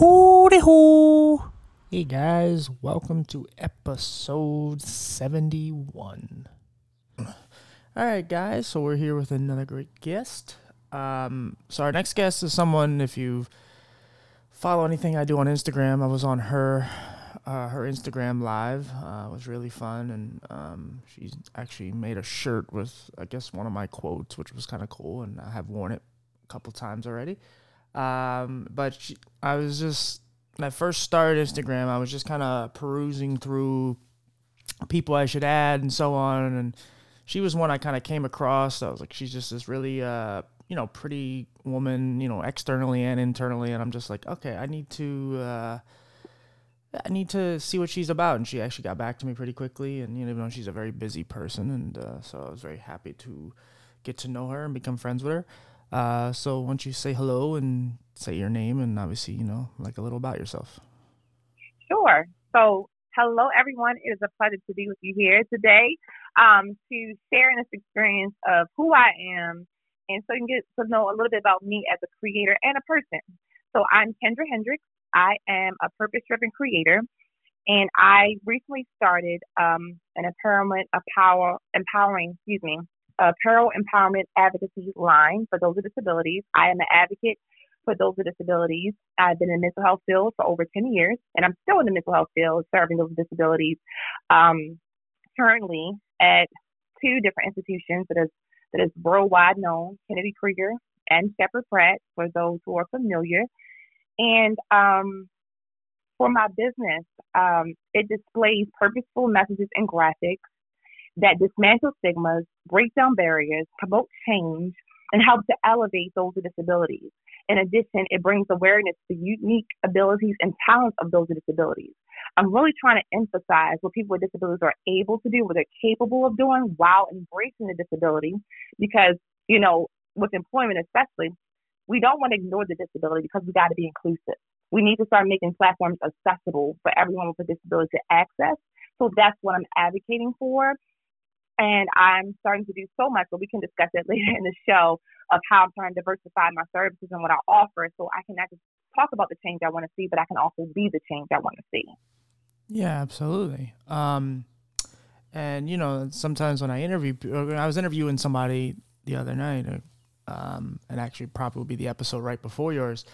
Hooty hoo! Hey guys, welcome to episode 71. Alright, guys, so we're here with another great guest. Um, so, our next guest is someone, if you follow anything I do on Instagram, I was on her. Uh, her Instagram live uh, was really fun, and um, she actually made a shirt with, I guess, one of my quotes, which was kind of cool, and I have worn it a couple times already. Um, but she, I was just when I first started Instagram, I was just kind of perusing through people I should add and so on, and she was one I kind of came across. I was like, she's just this really, uh, you know, pretty woman, you know, externally and internally, and I'm just like, okay, I need to. Uh, I need to see what she's about. And she actually got back to me pretty quickly. And, you know, she's a very busy person. And uh, so I was very happy to get to know her and become friends with her. Uh, so don't you say hello and say your name and obviously, you know, like a little about yourself. Sure. So, hello, everyone. It is a pleasure to be with you here today um, to share in this experience of who I am and so you can get to know a little bit about me as a creator and a person. So, I'm Kendra Hendricks. I am a purpose driven creator, and I recently started um, an empowerment, a power, empowering, excuse me, apparel empowerment advocacy line for those with disabilities. I am an advocate for those with disabilities. I've been in the mental health field for over 10 years, and I'm still in the mental health field serving those with disabilities um, currently at two different institutions that is, that is worldwide known, Kennedy Krieger and Sheppard Pratt, for those who are familiar. And um, for my business, um, it displays purposeful messages and graphics that dismantle stigmas, break down barriers, promote change, and help to elevate those with disabilities. In addition, it brings awareness to unique abilities and talents of those with disabilities. I'm really trying to emphasize what people with disabilities are able to do, what they're capable of doing while embracing the disability. Because, you know, with employment especially, we don't want to ignore the disability because we got to be inclusive. We need to start making platforms accessible for everyone with a disability to access. So that's what I'm advocating for. And I'm starting to do so much, but we can discuss it later in the show of how I'm trying to diversify my services and what I offer so I can not just talk about the change I want to see, but I can also be the change I want to see. Yeah, absolutely. Um, and, you know, sometimes when I interview, I was interviewing somebody the other night, um, and actually probably be the episode right before yours.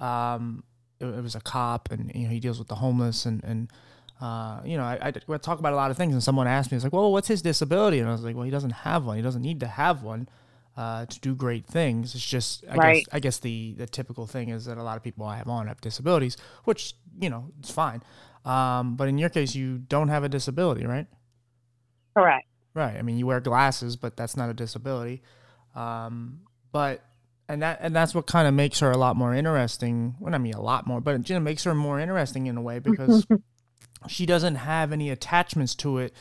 Um, it, it, was a cop, and you know he deals with the homeless, and and uh, you know I, I, talk about a lot of things, and someone asked me, "It's like, well, what's his disability?" And I was like, "Well, he doesn't have one. He doesn't need to have one." Uh, to do great things. It's just, I right. guess, I guess the the typical thing is that a lot of people I have on have disabilities, which you know it's fine. Um, but in your case, you don't have a disability, right? Correct. Right. I mean, you wear glasses, but that's not a disability. Um, but and that and that's what kind of makes her a lot more interesting. Well, I mean a lot more, but it makes her more interesting in a way because she doesn't have any attachments to it,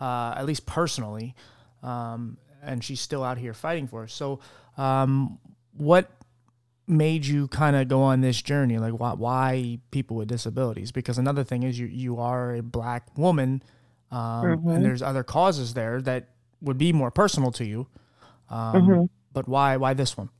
uh, at least personally, um, and she's still out here fighting for us. So, um, what made you kind of go on this journey? Like, why, why people with disabilities? Because another thing is you you are a black woman, um, mm-hmm. and there's other causes there that would be more personal to you. Um, mm-hmm but why why this one?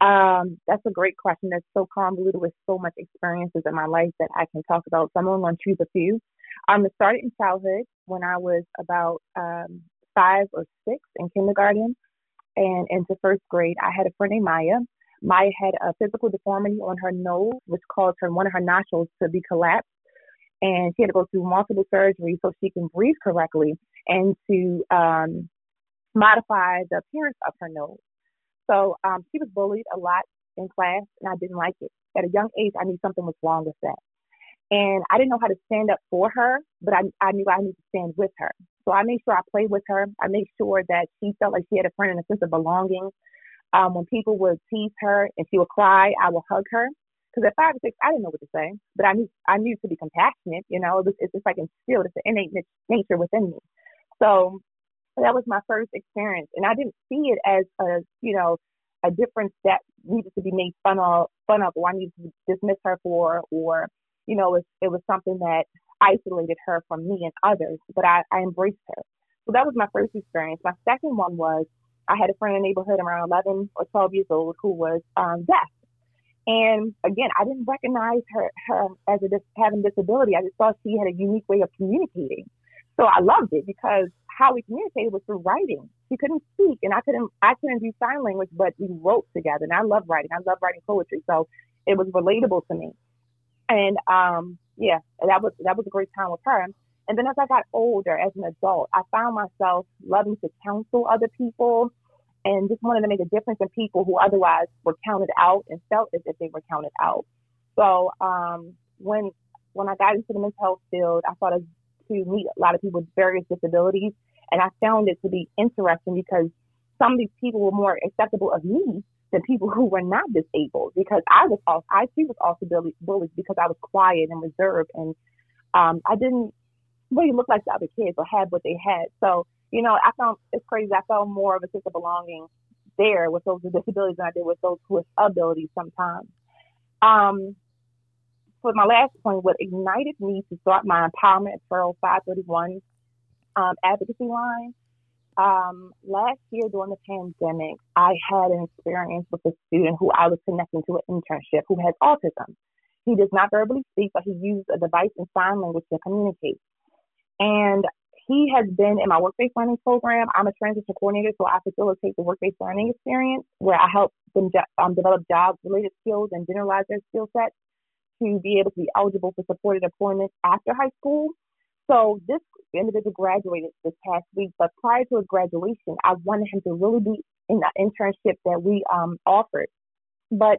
Um, that's a great question. That's so convoluted with so much experiences in my life that I can talk about. So I'm going to choose a few. Um, it started in childhood when I was about um, five or six in kindergarten and into first grade. I had a friend named Maya. Maya had a physical deformity on her nose, which caused her one of her nostrils to be collapsed. And she had to go through multiple surgeries so she can breathe correctly and to um, modify the appearance of her nose. So um, she was bullied a lot in class, and I didn't like it. At a young age, I knew something was wrong with that. And I didn't know how to stand up for her, but I, I knew I needed to stand with her. So I made sure I played with her. I made sure that she felt like she had a friend and a sense of belonging. Um, when people would tease her and she would cry, I would hug her. Because at five or six, I didn't know what to say, but I knew I knew to be compassionate. You know, it was, it's just like instilled. It's an innate nature within me. So that was my first experience, and I didn't see it as a you know a difference that needed to be made fun of, fun of, or I needed to dismiss her for, or you know, it, it was something that isolated her from me and others. But I, I embraced her. So that was my first experience. My second one was I had a friend in the neighborhood around 11 or 12 years old who was um, deaf. And again, I didn't recognize her, her as a having disability. I just thought she had a unique way of communicating. So I loved it because how we communicated was through writing. She couldn't speak, and I couldn't I couldn't do sign language, but we wrote together. And I love writing. I love writing poetry, so it was relatable to me. And um, yeah, that was that was a great time with her. And then as I got older, as an adult, I found myself loving to counsel other people and just wanted to make a difference in people who otherwise were counted out and felt as if they were counted out. So um, when when I got into the mental health field, I started to meet a lot of people with various disabilities, and I found it to be interesting because some of these people were more acceptable of me than people who were not disabled because I was also I too was also bullied because I was quiet and reserved and um, I didn't really look like the other kids or had what they had. So you know, I found it's crazy. I felt more of a sense of belonging there with those with disabilities than I did with those with abilities sometimes. Um, for my last point, what ignited me to start my Empowerment Apparel 531 um, advocacy line, um, last year during the pandemic, I had an experience with a student who I was connecting to an internship who has autism. He does not verbally speak, but he uses a device and sign language to communicate. And he has been in my work-based learning program. I'm a transition coordinator, so I facilitate the work-based learning experience where I help them um, develop job-related skills and generalize their skill sets to be able to be eligible for supported employment after high school. So this individual graduated this past week, but prior to his graduation, I wanted him to really be in the internship that we um, offered. But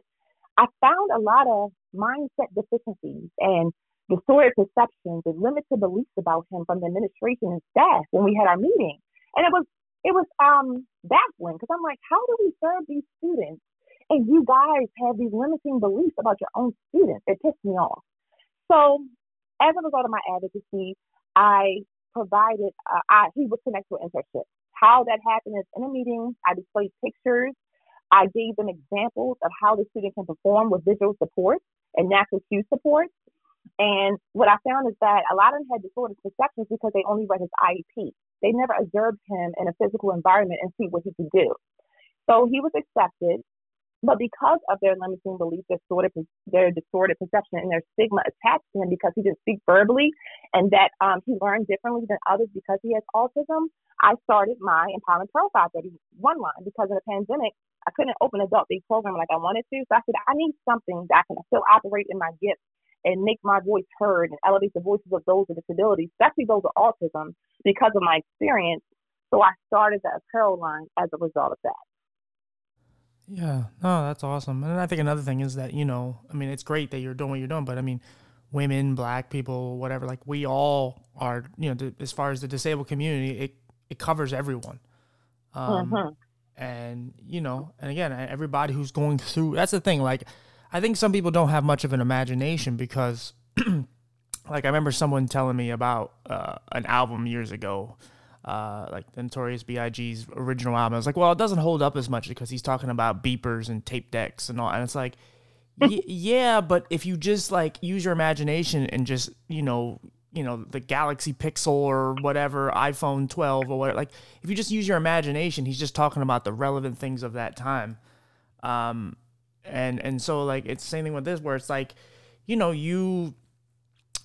I found a lot of mindset deficiencies and distorted perceptions and limited beliefs about him from the administration and staff when we had our meeting. And it was it was um baffling because I'm like, how do we serve these students? And you guys have these limiting beliefs about your own students. It pissed me off. So as a result of my advocacy, I provided uh, I, he was connected to an internship. How that happened is in a meeting, I displayed pictures. I gave them examples of how the student can perform with visual support and natural cue support. And what I found is that a lot of them had distorted perceptions because they only read his IEP. They never observed him in a physical environment and see what he could do. So he was accepted, but because of their limiting beliefs, their distorted, their distorted perception and their stigma attached to him because he didn't speak verbally and that um, he learned differently than others because he has autism, I started my empowerment profile 31 line because in the pandemic, I couldn't open adult big program like I wanted to. So I said, I need something that I can still operate in my gifts and make my voice heard and elevate the voices of those with disabilities, especially those with autism, because of my experience. So I started the apparel line as a result of that. Yeah, no, that's awesome. And I think another thing is that, you know, I mean, it's great that you're doing what you're doing, but I mean, women, black people, whatever, like we all are, you know, as far as the disabled community, it, it covers everyone. Um, mm-hmm. And, you know, and again, everybody who's going through, that's the thing, like, I think some people don't have much of an imagination because, like, I remember someone telling me about uh, an album years ago, uh, like the Notorious B.I.G.'s original album. I was like, well, it doesn't hold up as much because he's talking about beepers and tape decks and all. And it's like, y- yeah, but if you just like use your imagination and just, you know, you know, the Galaxy Pixel or whatever, iPhone 12 or whatever, like, if you just use your imagination, he's just talking about the relevant things of that time. Um, and and so like it's the same thing with this where it's like you know you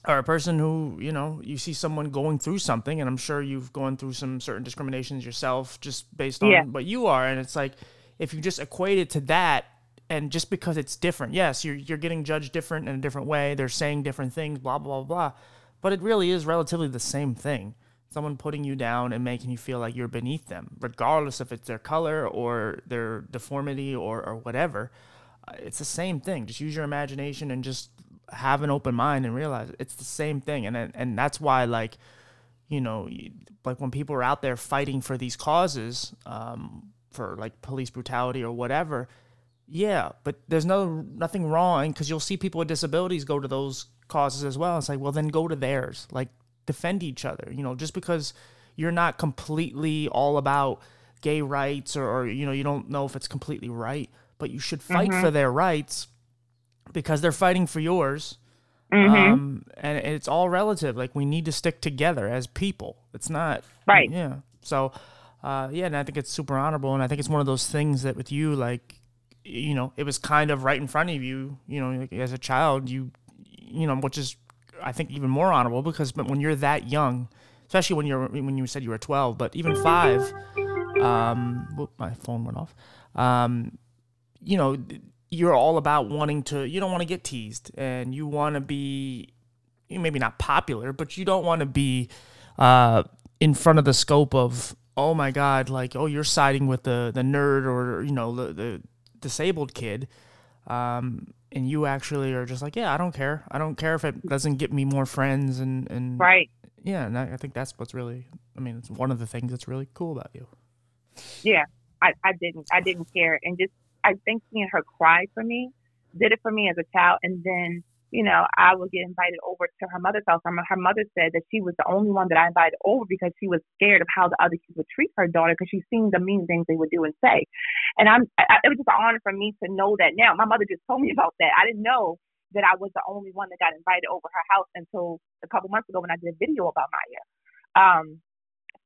are a person who you know you see someone going through something and i'm sure you've gone through some certain discriminations yourself just based on yeah. what you are and it's like if you just equate it to that and just because it's different yes you're you're getting judged different in a different way they're saying different things blah blah blah blah but it really is relatively the same thing someone putting you down and making you feel like you're beneath them regardless if it's their color or their deformity or or whatever uh, it's the same thing. Just use your imagination and just have an open mind and realize it's the same thing. And and that's why like you know like when people are out there fighting for these causes um, for like police brutality or whatever. Yeah, but there's no nothing wrong because you'll see people with disabilities go to those causes as well. It's like, well, then go to theirs. Like defend each other. You know, just because you're not completely all about gay rights or, or you know you don't know if it's completely right but you should fight mm-hmm. for their rights because they're fighting for yours. Mm-hmm. Um, and it's all relative. Like we need to stick together as people. It's not right. Yeah. So, uh, yeah, and I think it's super honorable, and I think it's one of those things that with you, like, you know, it was kind of right in front of you, you know, like as a child, you, you know, which is, I think, even more honorable because but when you're that young, especially when you're when you said you were 12, but even five, um, whoop, my phone went off. Um, you know, you're all about wanting to. You don't want to get teased, and you want to be, maybe not popular, but you don't want to be uh, in front of the scope of oh my god, like oh you're siding with the the nerd or you know the the disabled kid. Um, and you actually are just like, yeah, I don't care. I don't care if it doesn't get me more friends and and right. Yeah, and I, I think that's what's really. I mean, it's one of the things that's really cool about you. Yeah, I, I didn't I didn't care, and just I think seeing her cry for me did it for me as a child, and then you know, I would get invited over to her mother's house. Her mother said that she was the only one that I invited over because she was scared of how the other kids would treat her daughter because she's seen the mean things they would do and say. And I'm, I, it was just an honor for me to know that now. My mother just told me about that. I didn't know that I was the only one that got invited over her house until a couple months ago when I did a video about Maya. Um,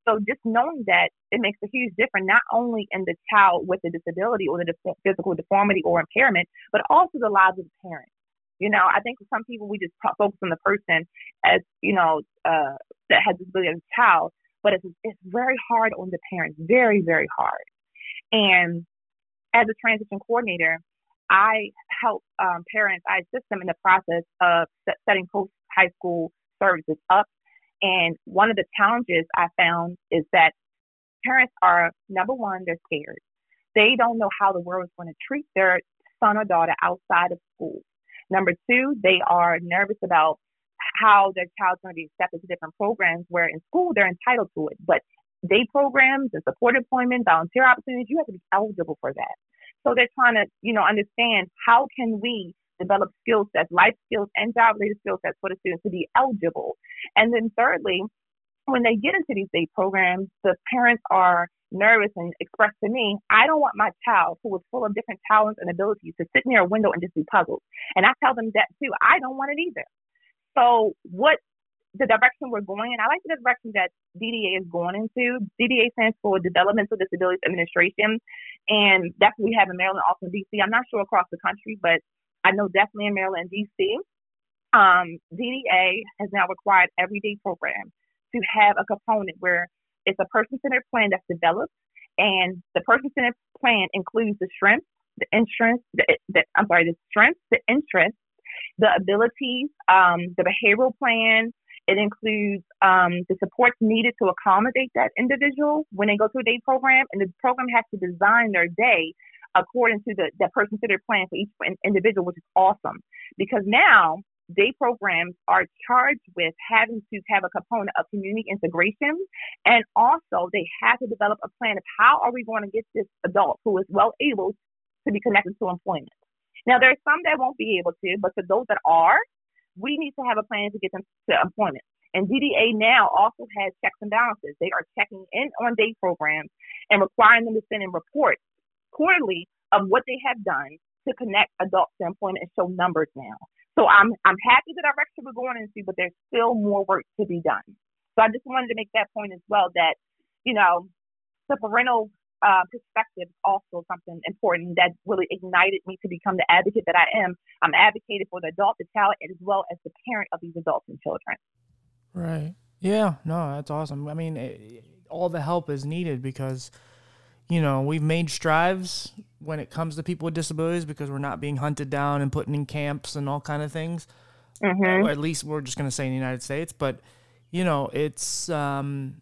so just knowing that it makes a huge difference, not only in the child with the disability or the physical deformity or impairment, but also the lives of the parents. You know, I think some people we just focus on the person as you know uh, that has disability as a child, but it's it's very hard on the parents, very very hard. And as a transition coordinator, I help um, parents, I assist them in the process of setting post high school services up. And one of the challenges I found is that parents are number one, they're scared. They don't know how the world is going to treat their son or daughter outside of school. Number two, they are nervous about how their child's going to be accepted to different programs where in school they're entitled to it. But day programs and support employment, volunteer opportunities, you have to be eligible for that. So they're trying to, you know, understand how can we develop skill sets, life skills and job related skill sets for the students to be eligible. And then thirdly, when they get into these day programs, the parents are nervous and express to me, I don't want my child who is full of different talents and abilities to sit near a window and just be puzzled. And I tell them that too. I don't want it either. So what the direction we're going in, I like the direction that DDA is going into. DDA stands for Developmental Disabilities Administration, and that's what we have in Maryland, also in DC. I'm not sure across the country, but I know definitely in Maryland DC. Um, DDA has now required everyday programs to have a component where it's a person-centered plan that's developed, and the person-centered plan includes the strengths, the interest, the, the I'm sorry, the strengths, the interests, the abilities, um, the behavioral plan. It includes um, the supports needed to accommodate that individual when they go through a day program, and the program has to design their day according to the, the person-centered plan for each individual, which is awesome. Because now day programs are charged with having to have a component of community integration. And also, they have to develop a plan of how are we going to get this adult who is well able to be connected to employment. Now, there are some that won't be able to, but for those that are, we need to have a plan to get them to employment. And DDA now also has checks and balances. They are checking in on day programs and requiring them to send in reports quarterly of what they have done to connect adults to employment and show numbers now. So I'm I'm happy the direction we're going into, but there's still more work to be done. So I just wanted to make that point as well that, you know, the parental uh, perspective is also something important that really ignited me to become the advocate that I am. I'm advocated for the adult, the child, as well as the parent of these adults and children. Right. Yeah. No, that's awesome. I mean, it, all the help is needed because – you know, we've made strides when it comes to people with disabilities because we're not being hunted down and put in camps and all kind of things. Mm-hmm. Or at least we're just going to say in the United States, but you know, it's um,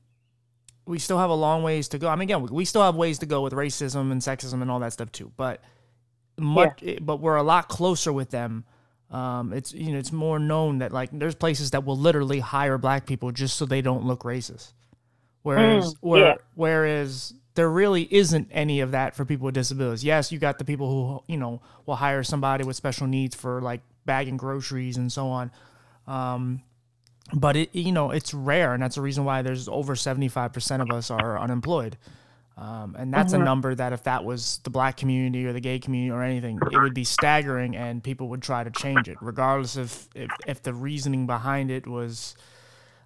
we still have a long ways to go. I mean, again, we still have ways to go with racism and sexism and all that stuff too. But much, yeah. but we're a lot closer with them. Um, it's you know, it's more known that like there's places that will literally hire black people just so they don't look racist. Whereas, mm, where, yeah. whereas there really isn't any of that for people with disabilities. Yes, you got the people who you know will hire somebody with special needs for like bagging groceries and so on. Um, but it you know it's rare, and that's the reason why there's over seventy five percent of us are unemployed. Um, and that's mm-hmm. a number that if that was the black community or the gay community or anything, it would be staggering, and people would try to change it, regardless of if, if the reasoning behind it was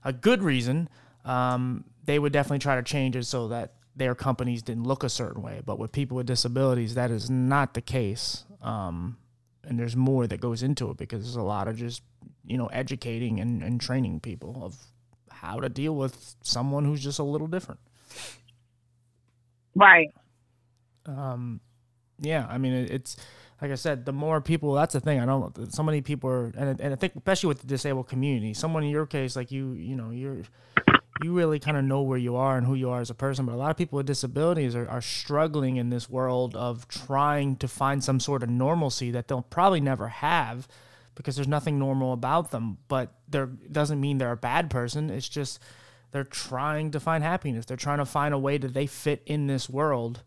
a good reason. Um, they would definitely try to change it so that their companies didn't look a certain way. But with people with disabilities, that is not the case. Um, and there's more that goes into it because there's a lot of just you know educating and, and training people of how to deal with someone who's just a little different. Right. Um, yeah, I mean, it, it's like I said, the more people, that's the thing. I don't, so many people are, and, and I think especially with the disabled community, someone in your case, like you, you know, you're, you really kind of know where you are and who you are as a person. But a lot of people with disabilities are, are struggling in this world of trying to find some sort of normalcy that they'll probably never have because there's nothing normal about them. But there doesn't mean they're a bad person. It's just they're trying to find happiness. They're trying to find a way that they fit in this world.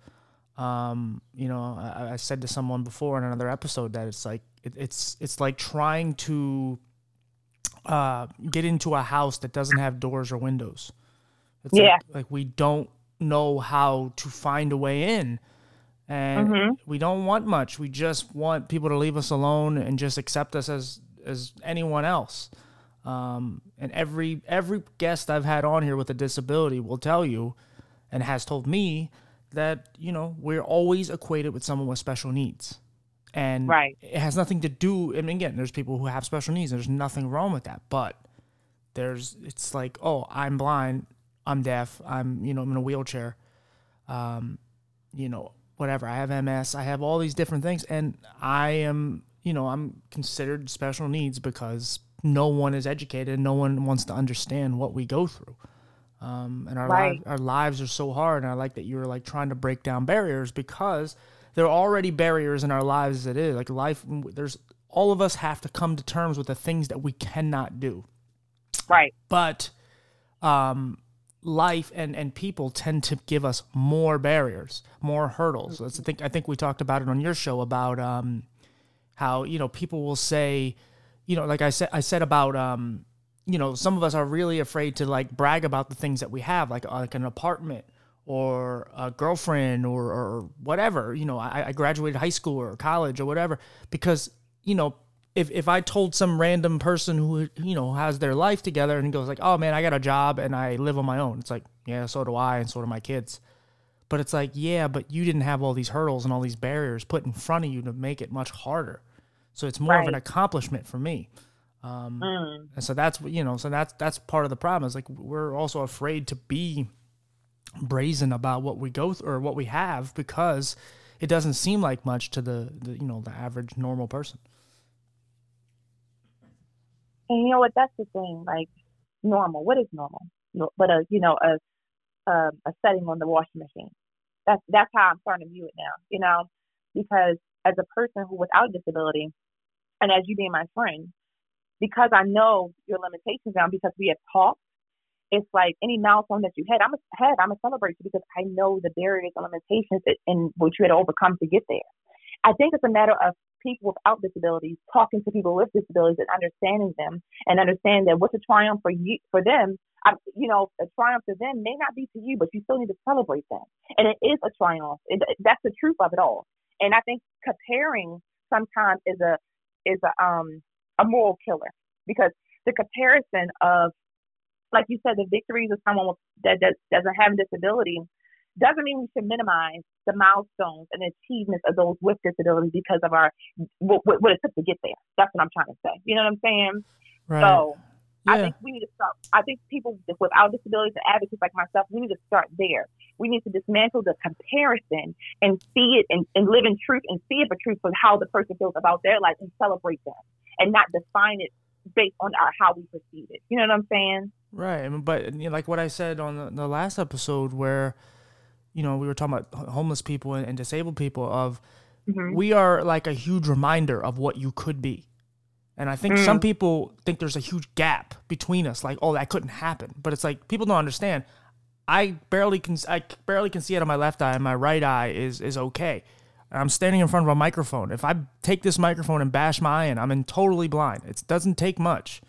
Um, you know, I, I, said to someone before in another episode that it's like it, it's it's like trying to uh, get into a house that doesn't have doors or windows. It's yeah, like, like we don't know how to find a way in and mm-hmm. we don't want much. We just want people to leave us alone and just accept us as as anyone else. Um, and every every guest I've had on here with a disability will tell you, and has told me that you know we're always equated with someone with special needs, and right. it has nothing to do. I mean, again, there's people who have special needs. and There's nothing wrong with that, but there's it's like, oh, I'm blind, I'm deaf, I'm you know I'm in a wheelchair, um, you know whatever. I have MS. I have all these different things, and I am, you know, I'm considered special needs because no one is educated. And no one wants to understand what we go through. Um, and our right. li- our lives are so hard. And I like that you're like trying to break down barriers because there are already barriers in our lives as it is. Like life, there's all of us have to come to terms with the things that we cannot do. Right. But um, life and, and people tend to give us more barriers, more hurdles. That's, I think I think we talked about it on your show about um, how you know people will say, you know, like I said I said about um, you know some of us are really afraid to like brag about the things that we have, like like an apartment or a girlfriend or, or whatever. You know, I, I graduated high school or college or whatever because you know if if I told some random person who you know has their life together and goes like, "Oh man, I got a job and I live on my own," it's like, yeah, so do I, and so do my kids. But it's like, yeah, but you didn't have all these hurdles and all these barriers put in front of you to make it much harder. So it's more right. of an accomplishment for me. Um, mm. And so that's you know, so that's that's part of the problem. Is like we're also afraid to be brazen about what we go through or what we have because it doesn't seem like much to the, the you know the average normal person. And you know what? That's the thing. Like normal. What is normal? But a you know a a, a setting on the washing machine. That's that's how I'm starting to view it now. You know, because as a person who without disability, and as you being my friend, because I know your limitations now, because we have talked, it's like any milestone that you had, I'm a had, I'm a celebrate you because I know the barriers and limitations that, in which you had to overcome to get there. I think it's a matter of people without disabilities, talking to people with disabilities and understanding them and understand that what's a triumph for you, for them, I, you know, a triumph to them may not be to you, but you still need to celebrate them. And it is a triumph. It, that's the truth of it all. And I think comparing sometimes is a, is a, um, a moral killer because the comparison of, like you said, the victories of someone that, that doesn't have a disability doesn't mean we should minimize the milestones and achievements of those with disabilities because of our what, what, it took to get there. That's what I'm trying to say. You know what I'm saying? Right. So yeah. I think we need to start. I think people without disabilities and advocates like myself, we need to start there. We need to dismantle the comparison and see it and, and live in truth and see it for truth for how the person feels about their life and celebrate them and not define it based on our how we perceive it. You know what I'm saying? Right. But you know, like what I said on the, the last episode where you know, we were talking about homeless people and, and disabled people of mm-hmm. we are like a huge reminder of what you could be. And I think mm. some people think there's a huge gap between us, like, oh, that couldn't happen. But it's like people don't understand. I barely can I barely can see out of my left eye, and my right eye is is okay. I'm standing in front of a microphone. If I take this microphone and bash my eye in, I'm in totally blind. It doesn't take much.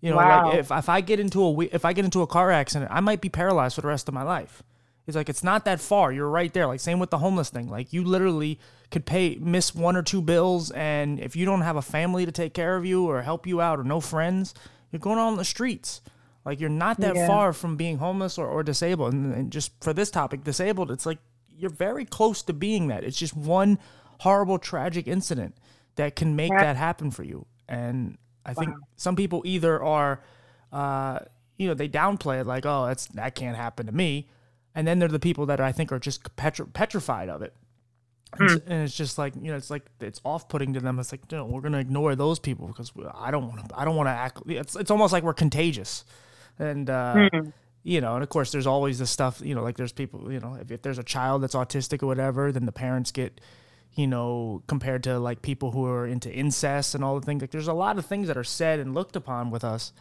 You know, wow. like if, if I get into a if I get into a car accident, I might be paralyzed for the rest of my life. It's like it's not that far. You're right there. Like same with the homeless thing. Like you literally could pay miss one or two bills, and if you don't have a family to take care of you or help you out or no friends, you're going on the streets. Like you're not that Yeah. far from being homeless or, or disabled. And, and just for this topic, disabled, it's like you're very close to being that. It's just one horrible, tragic incident that can make that happen for you. And I think some people either are, uh, you know, they downplay it like, oh, that's that can't happen to me, and then they're the people that I think are just petri- petrified of it. And, s- and it's just like you know, it's like it's off-putting to them. It's like, no, we're gonna ignore those people because we- I don't want to. I don't want to act. It's it's almost like we're contagious, and uh, you know, and of course, there's always this stuff. You know, like there's people. You know, if, if there's a child that's autistic or whatever, then the parents get, you know, compared to like people who are into incest and all the things. Like there's a lot of things that are said and looked upon with us,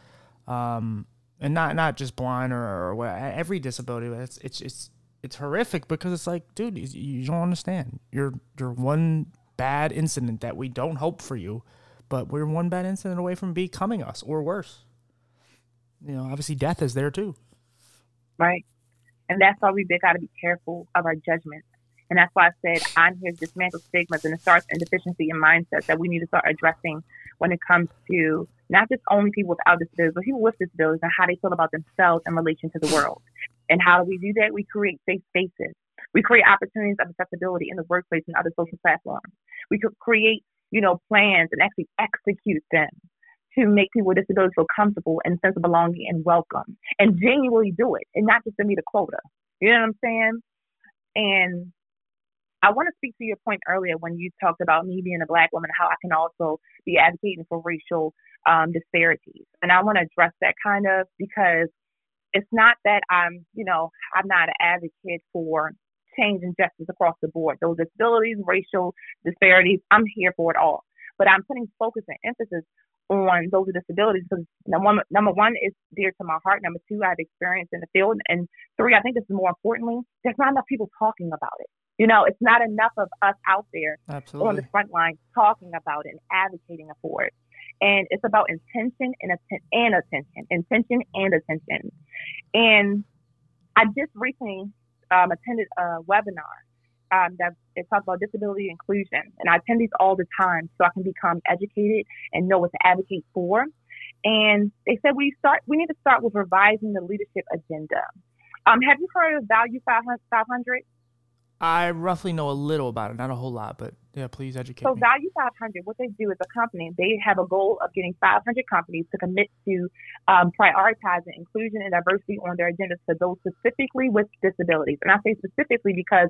um, and not not just blind or, or every disability. But it's it's it's it's horrific because it's like, dude, you, don't understand. You're you're one bad incident that we don't hope for you, but we're one bad incident away from becoming us or worse. You know, obviously death is there too. right? And that's why we've got to be careful of our judgments. And that's why I said I'm here to dismantle stigmas and it starts in deficiency and mindsets that we need to start addressing when it comes to not just only people without disabilities, but people with disabilities and how they feel about themselves in relation to the world. And how do we do that? We create safe spaces. We create opportunities of accessibility in the workplace and other social platforms. We could create, you know, plans and actually execute them to make people with disabilities feel comfortable and sense of belonging and welcome and genuinely do it and not just to meet a quota. You know what I'm saying? And I want to speak to your point earlier when you talked about me being a black woman, how I can also be advocating for racial um, disparities. And I want to address that kind of because it's not that I'm, you know, I'm not an advocate for change and justice across the board. Those disabilities, racial disparities, I'm here for it all. But I'm putting focus and emphasis on those with disabilities because number one, number one is dear to my heart. Number two, I have experience in the field. And three, I think this is more importantly, there's not enough people talking about it. You know, it's not enough of us out there Absolutely. on the front line talking about it and advocating for it. And it's about intention and, atten- and attention, intention and attention. And I just recently um, attended a webinar um, that it talked about disability inclusion, and I attend these all the time so I can become educated and know what to advocate for. And they said we start, we need to start with revising the leadership agenda. Um, have you heard of Value 500? 500? I roughly know a little about it, not a whole lot, but yeah, please educate So me. Value 500, what they do as a company, they have a goal of getting 500 companies to commit to um, prioritizing inclusion and diversity on their agendas for those specifically with disabilities. And I say specifically because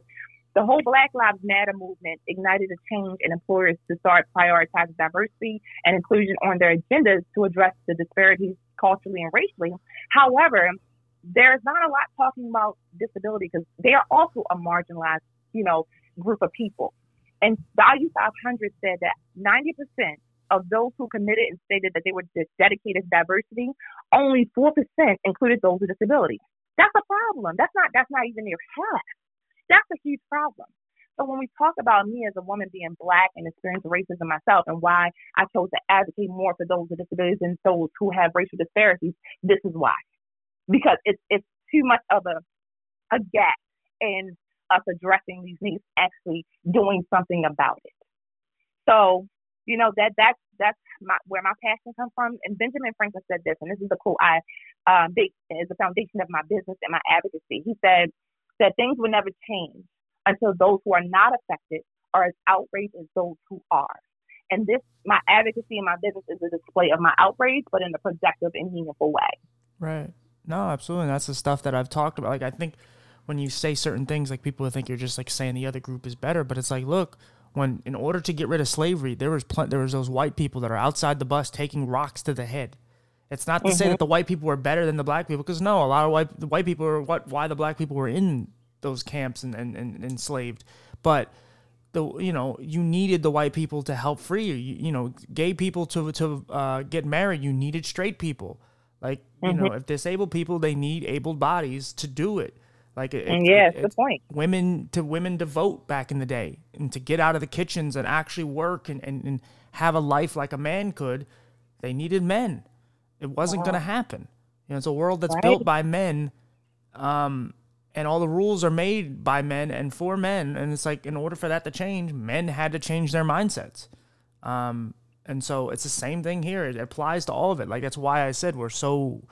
the whole Black Lives Matter movement ignited a change in employers to start prioritizing diversity and inclusion on their agendas to address the disparities culturally and racially. However, there's not a lot talking about disability because they are also a marginalized, you know, group of people. And Value 500 said that 90% of those who committed and stated that they were dedicated to diversity, only 4% included those with disabilities. That's a problem. That's not that's not even near half. That's a huge problem. So when we talk about me as a woman being black and experiencing racism myself and why I chose to advocate more for those with disabilities and those who have racial disparities, this is why. Because it's it's too much of a a gap in us addressing these needs, actually doing something about it. So, you know, that that's that's my, where my passion comes from. And Benjamin Franklin said this, and this is the quote I um, big is the foundation of my business and my advocacy. He said that things will never change until those who are not affected are as outraged as those who are. And this, my advocacy and my business is a display of my outrage, but in a productive and meaningful way. Right. No, absolutely. That's the stuff that I've talked about. Like, I think when you say certain things, like people think you're just like saying the other group is better, but it's like, look, when in order to get rid of slavery, there was pl- there was those white people that are outside the bus taking rocks to the head. It's not to say that the white people were better than the black people, because no, a lot of white the white people are what why the black people were in those camps and, and, and enslaved, but the you know you needed the white people to help free you. You, you know, gay people to to uh, get married, you needed straight people. Like you know, if disabled people, they need able bodies to do it. Like it, yeah, it- the point. women to women to vote back in the day and to get out of the kitchens and actually work and, and, and have a life like a man could, they needed men. It wasn't going to happen. You know, it's a world that's Right. built by men, um, and all the rules are made by men and for men. And it's like, in order for that to change, men had to change their mindsets. Um, and so it's the same thing here. It applies to all of it. Like that's why I said we're so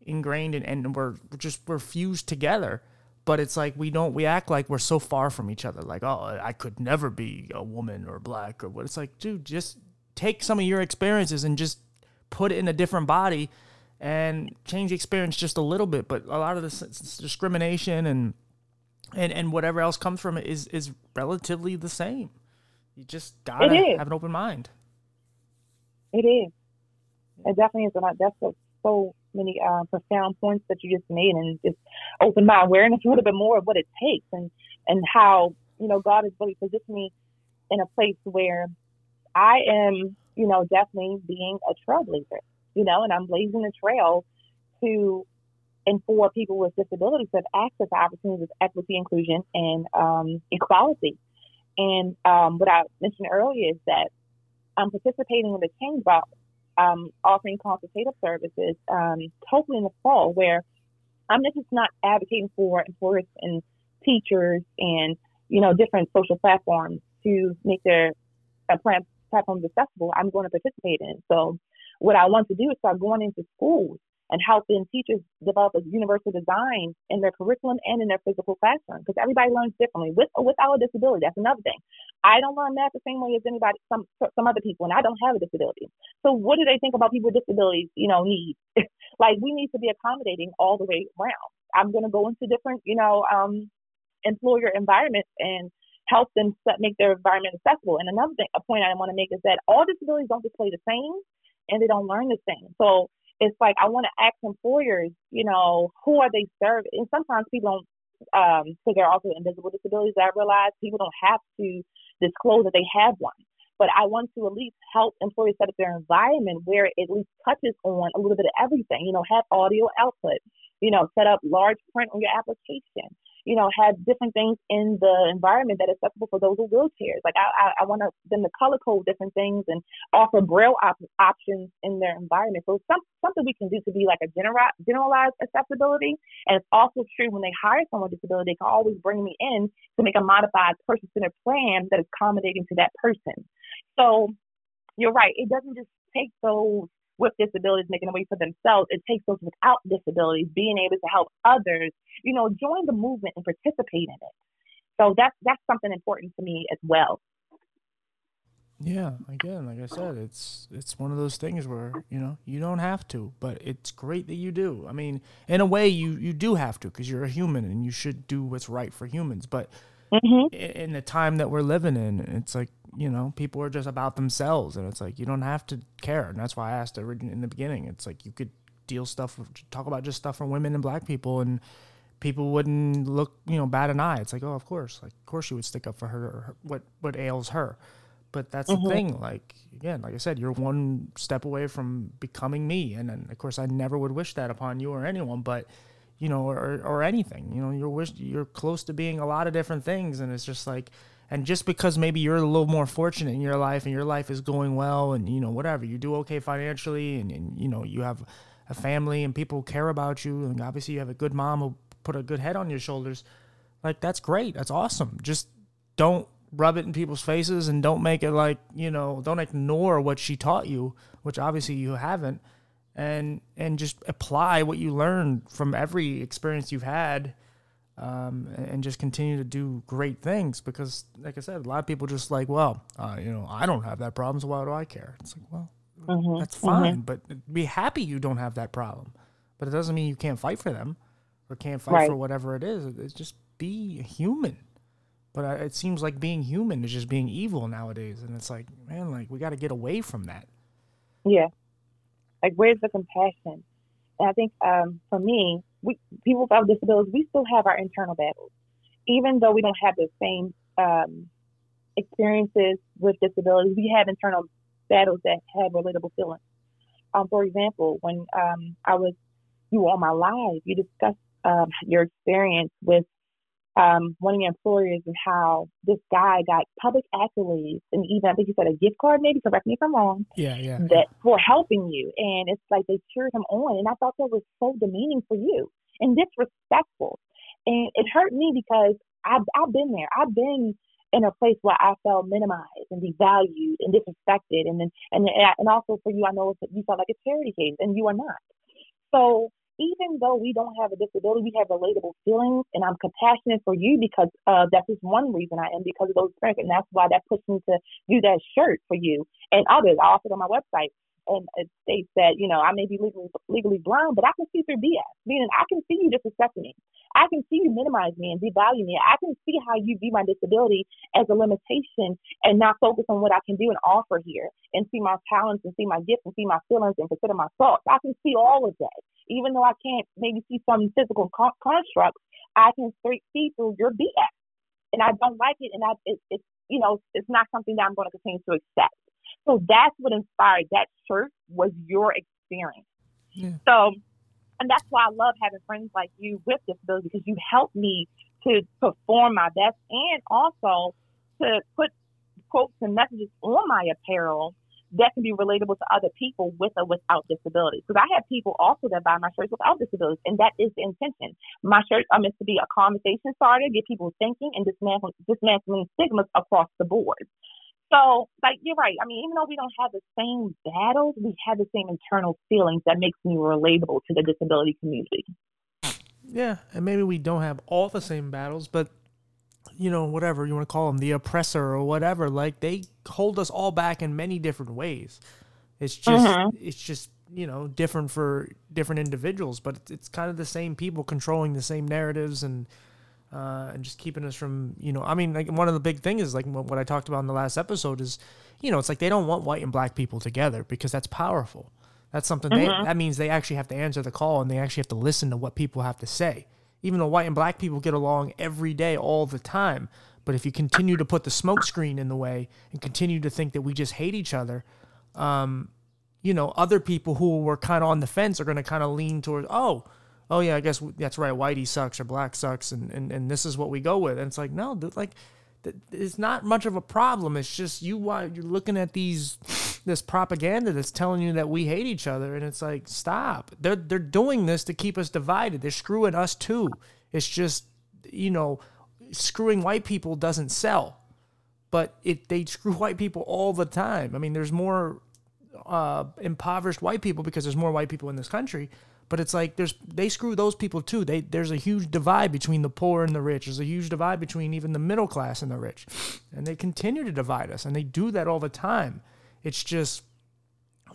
ingrained and, and we're just we're fused together. But it's like we don't we act like we're so far from each other. Like oh i could never be a woman or black or what. It's like dude just take some of your experiences and just put it in a different body and change the experience just a little bit. But a lot of this discrimination and and and whatever else comes from it is is relatively the same. You just gotta have an open mind it is it definitely is and that's so, many uh, profound points that you just made and just open my awareness a little bit more of what it takes and and how you know god has really positioned me in a place where i am you know definitely being a trailblazer you know and i'm blazing a trail to and for people with disabilities to have access to opportunities of equity, inclusion, and um, equality. And um, what I mentioned earlier is that I'm participating in the change about um, offering consultative services, um, hopefully in the fall, where I'm just not advocating for employers and teachers and you know different social platforms to make their uh, platforms accessible. I'm going to participate in. So what I want to do is start going into schools and helping teachers develop a universal design in their curriculum and in their physical classroom because everybody learns differently with or without a disability. That's another thing. I don't learn math the same way as anybody, some some other people, and I don't have a disability. So what do they think about people with disabilities? You know, needs like we need to be accommodating all the way around. I'm going to go into different, you know, um, employer environments and help them set, make their environment accessible. And another thing, a point I want to make is that all disabilities don't display the same, and they don't learn the same. So it's like I want to ask employers, you know, who are they serving? And sometimes people don't, um, because there are also invisible disabilities. I realize people don't have to disclose that they have one. But I want to at least help employers set up their environment where it at least touches on a little bit of everything. You know, have audio output. You know, set up large print on your application you know, have different things in the environment that is accessible for those with wheelchairs. Like I, I, I want them to color code different things and offer braille op- options in their environment. So some, something we can do to be like a general, generalized accessibility. And it's also true when they hire someone with disability, they can always bring me in to make a modified person-centered plan that is accommodating to that person. So you're right. It doesn't just take those with disabilities making a way for themselves. It takes those without disabilities being able to help others, you know, join the movement and participate in it. So that's that's something important to me as well. Yeah, again, like I said, it's it's one of those things where you know you don't have to, but it's great that you do. I mean, in a way, you you do have to because you're a human and you should do what's right for humans. But mm-hmm. in the time that we're living in, it's like you know, people are just about themselves, and it's like you don't have to care. And that's why I asked in the beginning. It's like you could deal stuff, talk about just stuff for women and black people, and people wouldn't look, you know, bad an eye. It's like, oh, of course, like of course you would stick up for her, her what what ails her. But that's mm-hmm. the thing. Like again, like I said, you're one step away from becoming me, and then of course I never would wish that upon you or anyone, but you know, or or anything. You know, you're wish you're close to being a lot of different things, and it's just like and just because maybe you're a little more fortunate in your life and your life is going well and you know whatever you do okay financially and, and you know you have a family and people care about you and obviously you have a good mom who put a good head on your shoulders like that's great that's awesome just don't rub it in people's faces and don't make it like you know don't ignore what she taught you which obviously you haven't and and just apply what you learned from every experience you've had um, and just continue to do great things because, like I said, a lot of people just like, well, uh, you know, I don't have that problem, so why do I care? It's like, well, mm-hmm, that's fine, mm-hmm. but be happy you don't have that problem. But it doesn't mean you can't fight for them or can't fight right. for whatever it is. It's just be human. But uh, it seems like being human is just being evil nowadays, and it's like, man, like we got to get away from that. Yeah, like where's the compassion? And I think um, for me, we people without disabilities, we still have our internal battles, even though we don't have the same um, experiences with disabilities. We have internal battles that have relatable feelings. Um, for example, when um, I was you were on my live, you discussed um, your experience with um, one of your employers and how this guy got public accolades and even I think he said a gift card maybe correct me if I'm wrong. Yeah, yeah. That yeah. for helping you and it's like they cheered him on and I thought that was so demeaning for you and disrespectful. And it hurt me because I've I've been there. I've been in a place where I felt minimized and devalued and disrespected and then and and also for you I know it's, you felt like a charity case and you are not. So even though we don't have a disability, we have relatable feelings, and I'm compassionate for you because uh, that's just one reason I am because of those experiences, and that's why that pushed me to do that shirt for you and others. I offered on my website, and it states that you know I may be legally legally blind, but I can see through BS. Meaning I can see you disrespecting me. I can see you minimize me and devalue me. I can see how you view my disability as a limitation and not focus on what I can do and offer here, and see my talents and see my gifts and see my feelings and consider my thoughts. I can see all of that even though I can't maybe see some physical con- constructs, I can see through your BS, and I don't like it, and I it, it's you know it's not something that I'm going to continue to accept. So that's what inspired that shirt was your experience. Yeah. So, and that's why I love having friends like you with disabilities because you help me to perform my best and also to put quotes and messages on my apparel that can be relatable to other people with or without disabilities. Because I have people also that buy my shirts without disabilities, and that is the intention. My shirts are meant to be a conversation starter, get people thinking, and dismantling, dismantling stigmas across the board. So, like you're right. I mean, even though we don't have the same battles, we have the same internal feelings that makes me relatable to the disability community. Yeah, and maybe we don't have all the same battles, but you know, whatever you want to call them, the oppressor or whatever, like they hold us all back in many different ways. It's just, mm-hmm. it's just, you know, different for different individuals, but it's, it's kind of the same people controlling the same narratives and, uh, and just keeping us from, you know, I mean, like one of the big things is like what I talked about in the last episode is, you know, it's like they don't want white and black people together because that's powerful. That's something mm-hmm. they, that means they actually have to answer the call and they actually have to listen to what people have to say even though white and black people get along every day, all the time. But if you continue to put the smokescreen in the way and continue to think that we just hate each other, um, you know, other people who were kind of on the fence are going to kind of lean towards, oh, oh yeah, I guess that's right, whitey sucks or black sucks, and, and, and this is what we go with. And it's like, no, like, it's not much of a problem. It's just you you're looking at these this propaganda that's telling you that we hate each other, and it's like stop. They're they're doing this to keep us divided. They're screwing us too. It's just you know screwing white people doesn't sell, but it they screw white people all the time. I mean, there's more uh, impoverished white people because there's more white people in this country but it's like there's they screw those people too. They there's a huge divide between the poor and the rich. There's a huge divide between even the middle class and the rich. And they continue to divide us and they do that all the time. It's just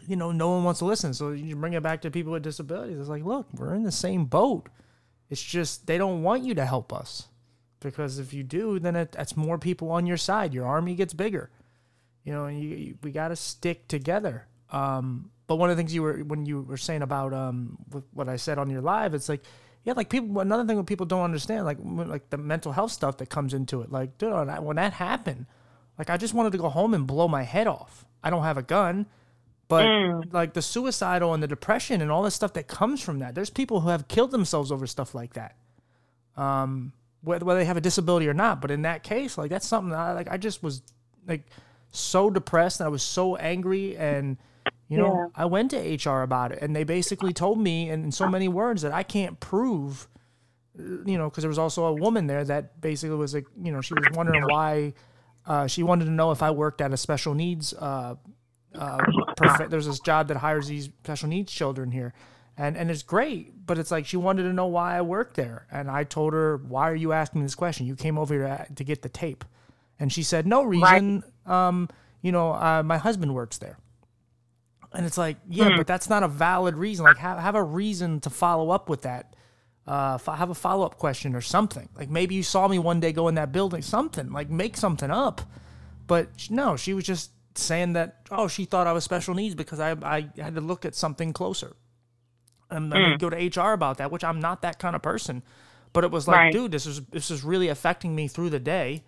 you know, no one wants to listen. So you bring it back to people with disabilities. It's like, look, we're in the same boat. It's just they don't want you to help us. Because if you do, then it, that's more people on your side. Your army gets bigger. You know, and you, you, we got to stick together. Um, but one of the things you were when you were saying about um what I said on your live, it's like yeah, like people. Another thing that people don't understand, like like the mental health stuff that comes into it. Like, dude, when that happened, like I just wanted to go home and blow my head off. I don't have a gun, but mm. like the suicidal and the depression and all the stuff that comes from that. There's people who have killed themselves over stuff like that. Um, whether, whether they have a disability or not. But in that case, like that's something that I, like I just was like so depressed and I was so angry and you know, yeah. I went to HR about it, and they basically told me in, in so many words that I can't prove. You know, because there was also a woman there that basically was like, you know, she was wondering why. Uh, she wanted to know if I worked at a special needs. Uh, uh, prof- there's this job that hires these special needs children here, and and it's great. But it's like she wanted to know why I worked there, and I told her, "Why are you asking this question? You came over here to get the tape," and she said, "No reason. Right. Um, you know, uh, my husband works there." And it's like, yeah, mm. but that's not a valid reason. Like, have, have a reason to follow up with that. Uh, have a follow up question or something. Like, maybe you saw me one day go in that building, something. Like, make something up. But no, she was just saying that, oh, she thought I was special needs because I, I had to look at something closer. And then mm. go to HR about that, which I'm not that kind of person. But it was like, right. dude, this is this is really affecting me through the day.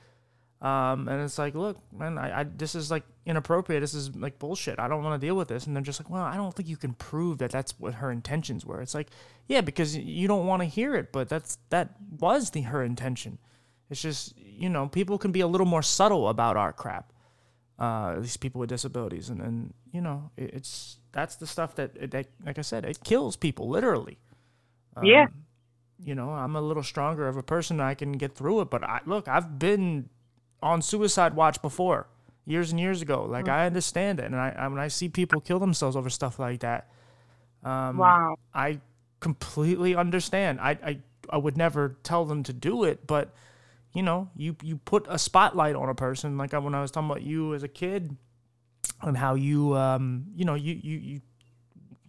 Um, and it's like, look, man, I, I, this is like inappropriate. This is like bullshit. I don't want to deal with this. And they're just like, well, I don't think you can prove that that's what her intentions were. It's like, yeah, because you don't want to hear it, but that's that was the her intention. It's just, you know, people can be a little more subtle about our crap. Uh, these people with disabilities, and and you know, it, it's that's the stuff that, that, like I said, it kills people literally. Um, yeah. You know, I'm a little stronger of a person. I can get through it, but I look, I've been on suicide watch before years and years ago. Like mm-hmm. I understand it, and I, I, when I see people kill themselves over stuff like that, um, wow, I completely understand. I, I I would never tell them to do it, but you know, you you put a spotlight on a person. Like I, when I was talking about you as a kid, and how you um you know you you you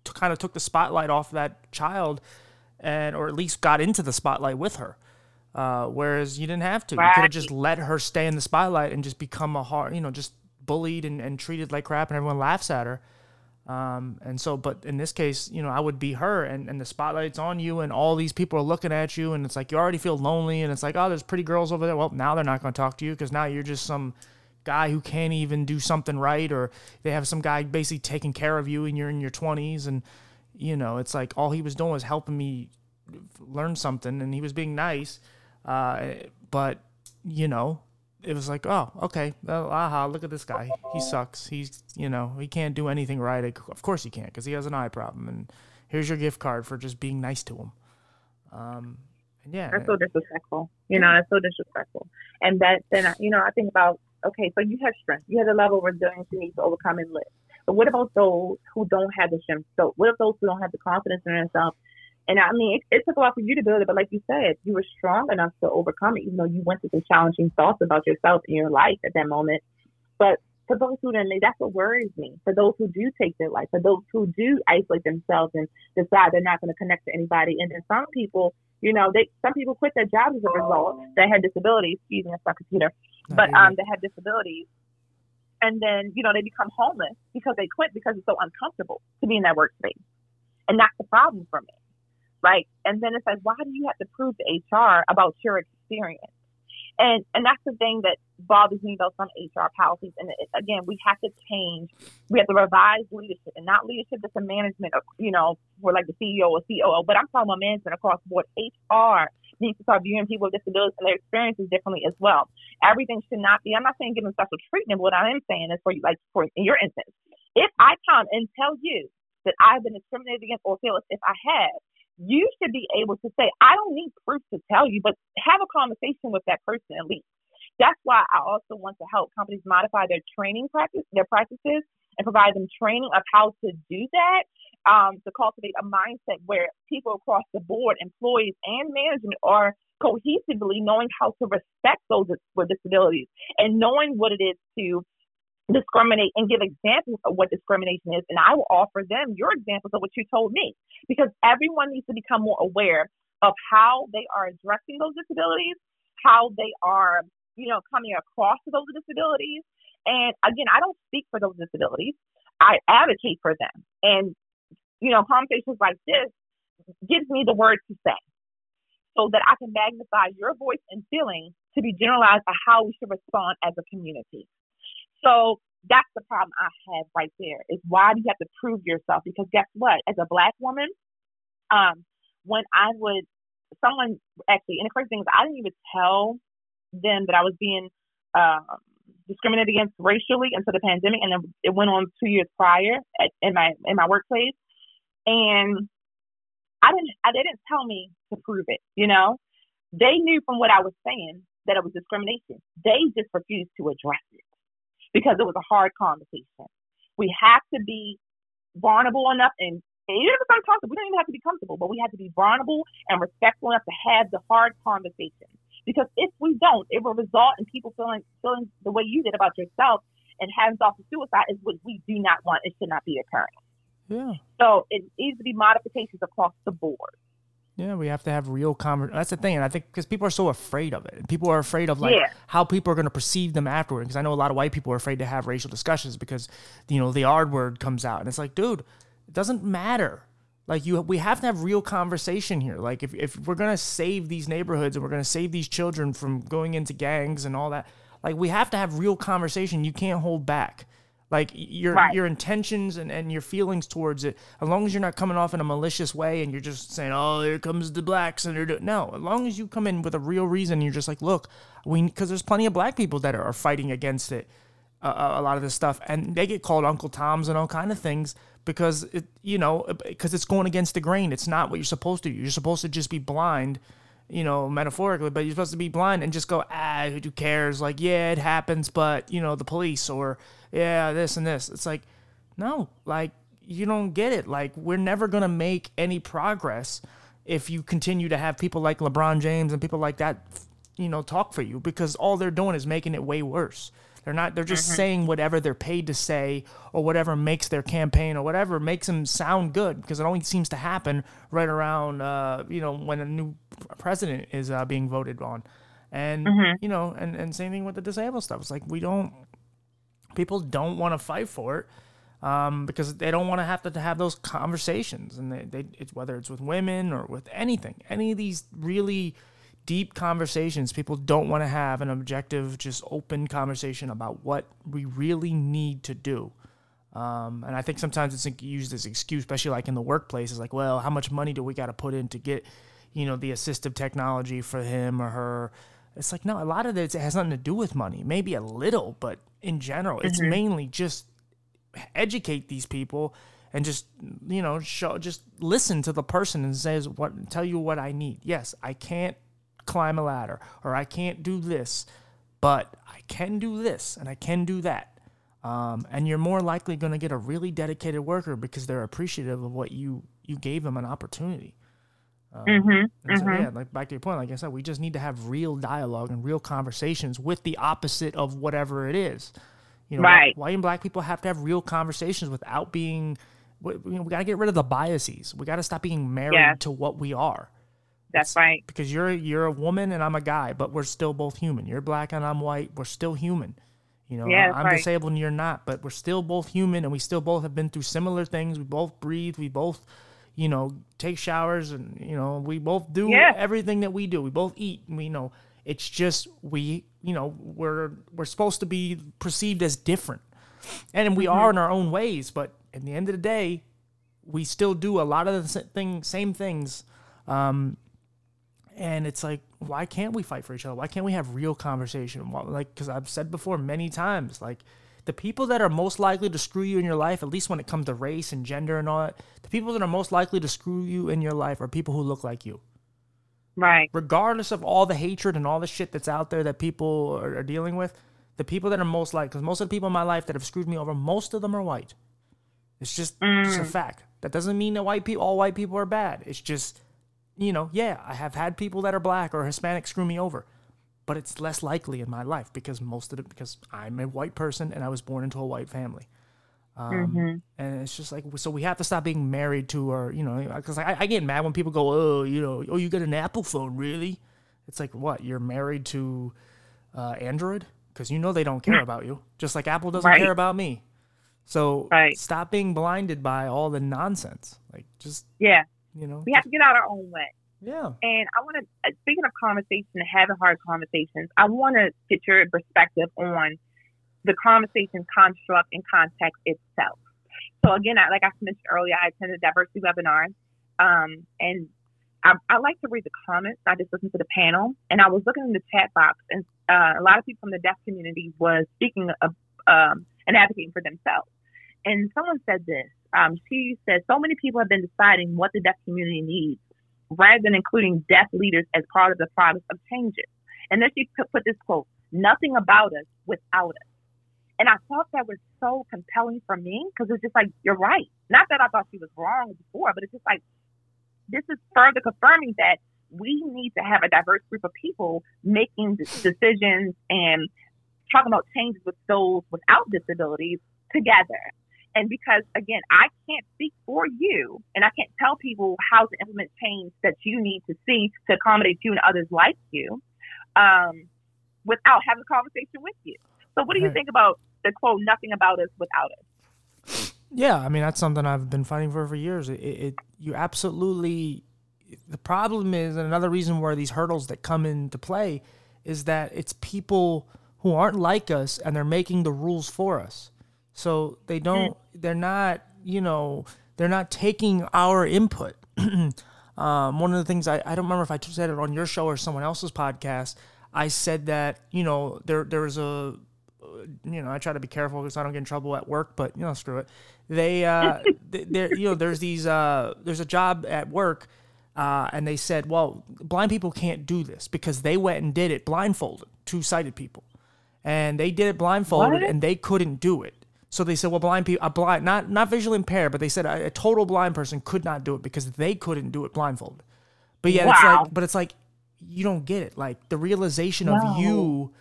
t- kind of took the spotlight off that child, and or at least got into the spotlight with her. Uh, whereas you didn't have to. Right. You could have just let her stay in the spotlight and just become a hard, you know, just bullied and, and treated like crap, and everyone laughs at her. Um, and so, but in this case, you know, I would be her and, and the spotlight's on you and all these people are looking at you and it's like you already feel lonely and it's like, oh, there's pretty girls over there. Well, now they're not going to talk to you because now you're just some guy who can't even do something right or they have some guy basically taking care of you and you're in your 20s and, you know, it's like all he was doing was helping me learn something and he was being nice. Uh, but, you know, it was like, oh, okay, well, aha, look at this guy. He sucks. He's, you know, he can't do anything right. Of course he can't because he has an eye problem. And here's your gift card for just being nice to him. Um, and yeah, that's so disrespectful. You know, that's so disrespectful. And that then, you know, I think about okay, so you have strength. You have a level of resilience you need to overcome and live. But what about those who don't have the strength? So what if those who don't have the confidence in themselves and I mean, it, it, took a while for you to build it, but like you said, you were strong enough to overcome it, even though you went through some challenging thoughts about yourself in your life at that moment. But for those who don't, that's what worries me. For those who do take their life, for those who do isolate themselves and decide they're not going to connect to anybody, and then some people, you know, they some people quit their jobs as a result that had disabilities. Excuse me, that's my computer, but um, they had disabilities, and then you know they become homeless because they quit because it's so uncomfortable to be in that workspace, and that's the problem for me like, and then it's like, why do you have to prove to HR about your experience? And and that's the thing that bothers me about some HR policies. And it, again, we have to change. We have to revise leadership, and not leadership that's a management. Of, you know, we're like the CEO or COO, but I'm talking about management across the board. HR needs to start viewing people with disabilities and their experiences differently as well. Everything should not be. I'm not saying give them special treatment. But what I am saying is for you, like for in your instance, if I come and tell you that I've been discriminated against or feel as if I have, you should be able to say, I don't need proof to tell you, but have a conversation with that person at least. That's why I also want to help companies modify their training practice, their practices, and provide them training of how to do that. Um, to cultivate a mindset where people across the board, employees and management, are cohesively knowing how to respect those with disabilities and knowing what it is to discriminate and give examples of what discrimination is. And I will offer them your examples of what you told me because everyone needs to become more aware of how they are addressing those disabilities, how they are, you know, coming across to those disabilities. And again, I don't speak for those disabilities. I advocate for them. And, you know, conversations like this gives me the words to say so that I can magnify your voice and feeling to be generalized of how we should respond as a community. So that's the problem I have right there is why do you have to prove yourself? Because guess what? As a black woman, um, when I would someone actually and the crazy thing is I didn't even tell them that I was being um, discriminated against racially until the pandemic and then it went on two years prior at, in my in my workplace. And I didn't I didn't tell me to prove it, you know. They knew from what I was saying that it was discrimination. They just refused to address it because it was a hard conversation. We have to be vulnerable enough and even if it's uncomfortable, we don't even have to be comfortable, but we have to be vulnerable and respectful enough to have the hard conversation. Because if we don't, it will result in people feeling feeling the way you did about yourself and having thoughts of suicide is what we do not want. It should not be occurring. Yeah. So it needs to be modifications across the board. Yeah, we have to have real conversation. That's the thing, and I think because people are so afraid of it, people are afraid of like yeah. how people are going to perceive them afterward. Because I know a lot of white people are afraid to have racial discussions because you know the R word comes out, and it's like, dude, it doesn't matter. Like you, we have to have real conversation here. Like if if we're gonna save these neighborhoods and we're gonna save these children from going into gangs and all that, like we have to have real conversation. You can't hold back like your right. your intentions and, and your feelings towards it as long as you're not coming off in a malicious way and you're just saying oh here comes the blacks and they're doing no as long as you come in with a real reason you're just like look we because there's plenty of black people that are, are fighting against it uh, a lot of this stuff and they get called uncle toms and all kind of things because it you know because it's going against the grain it's not what you're supposed to do you're supposed to just be blind you know, metaphorically, but you're supposed to be blind and just go, ah, who cares? Like, yeah, it happens, but, you know, the police or, yeah, this and this. It's like, no, like, you don't get it. Like we're never gonna make any progress if you continue to have people like LeBron James and people like that, you know, talk for you because all they're doing is making it way worse. They're not. They're just mm-hmm. saying whatever they're paid to say, or whatever makes their campaign, or whatever makes them sound good. Because it only seems to happen right around, uh, you know, when a new president is uh, being voted on, and mm-hmm. you know, and and same thing with the disabled stuff. It's like we don't. People don't want to fight for it. Um, because they don't want to have to, have those conversations, and they, they it's, whether it's with women or with anything, any of these really deep conversations. People don't want to have an objective, just open conversation about what we really need to do. Um, and I think sometimes it's used as excuse, especially like in the workplace. It's like, well, how much money do we got to put in to get, you know, the assistive technology for him or her? It's like, no, a lot of it has nothing to do with money. Maybe a little, but in general, mm-hmm. it's mainly just educate these people and just you know show just listen to the person and says what tell you what I need. Yes, I can't climb a ladder or I can't do this, but I can do this and I can do that. Um, and you're more likely going to get a really dedicated worker because they're appreciative of what you you gave them an opportunity. Um, mm-hmm, so, mm-hmm. yeah, like back to your point, like I said, we just need to have real dialogue and real conversations with the opposite of whatever it is. You know, right. white and black people have to have real conversations without being. We, you know, we got to get rid of the biases. We got to stop being married to what we are. That's it's, right. Because you're you're a woman and I'm a guy, but we're still both human. You're black and I'm white. We're still human. You know, yeah, I'm right. disabled and you're not, but we're still both human and we still both have been through similar things. We both breathe. We both, you know, take showers and you know, we both do yeah. everything that we do. We both eat. We know it's just we, you know, we're we're supposed to be perceived as different, and we mm-hmm. are in our own ways. But at the end of the day, we still do a lot of the thing, same things um, and it's like why can't we fight for each other why can't we have real conversation like because i've said before many times like the people that are most likely to screw you in your life at least when it comes to race and gender and all that the people that are most likely to screw you in your life are people who look like you. Right. Regardless of all the hatred and all the shit that's out there that people are, are dealing with the people that are most like because most of the people in my life that have screwed me over most of them are white. It's just, mm. just a fact. That doesn't mean that white people all white people are bad. It's just you know, yeah, I have had people that are black or Hispanic screw me over, but it's less likely in my life because most of it because I'm a white person and I was born into a white family. Um, mm-hmm. And it's just like so we have to stop being married to our, you know, because I, I get mad when people go, oh, you know, oh, you got an Apple phone, really? It's like what? You're married to uh, Android because you know they don't care about you, just like Apple doesn't right. care about me. So right. stop being blinded by all the nonsense. Like just yeah, you know, we have to get out our own way. Yeah. And I want to, uh, speaking of conversation, and having hard conversations, I want to get your perspective on the conversation construct and context itself. So again, I, like I mentioned earlier, I attended diversity webinar, um, and I, I, like to read the comments. I just listened to the panel, and I was looking in the chat box, and uh, a lot of people from the deaf community was speaking of um, and advocating for themselves. And someone said this. Um, she said, so many people have been deciding what the deaf community needs rather than including deaf leaders as part of the process of changes. And then she put this quote, nothing about us without us. And I thought that was so compelling for me because it's just like, you're right. Not that I thought she was wrong before, but it's just like, this is further confirming that we need to have a diverse group of people making decisions and talking about changes with those without disabilities together. And because again, I can't speak for you and I can't tell people how to implement change that you need to see to accommodate you and others like you um, without having a conversation with you. So what do you think about the quote, nothing about us without us? Yeah, I mean, that's something I've been fighting for for years. It, it you absolutely, the problem is, and another reason where these hurdles that come into play is that it's people who aren't like us and they're making the rules for us. So they don't, they're not, you know, they're not taking our input. um, one of the things I, I don't remember if I said it on your show or someone else's podcast. I said that, you know, there there was a, you know, I try to be careful because I don't get in trouble at work, but you know, screw it. They, uh, there, you know, there's these, uh, there's a job at work, uh, and they said, well, blind people can't do this because they went and did it blindfolded, two sighted people, and they did it blindfolded, what? and they couldn't do it. So they said, well, blind people, a blind, not not visually impaired, but they said a, a total blind person could not do it because they couldn't do it blindfolded. But yeah, it's like, but it's like you don't get it. Like the realization of you,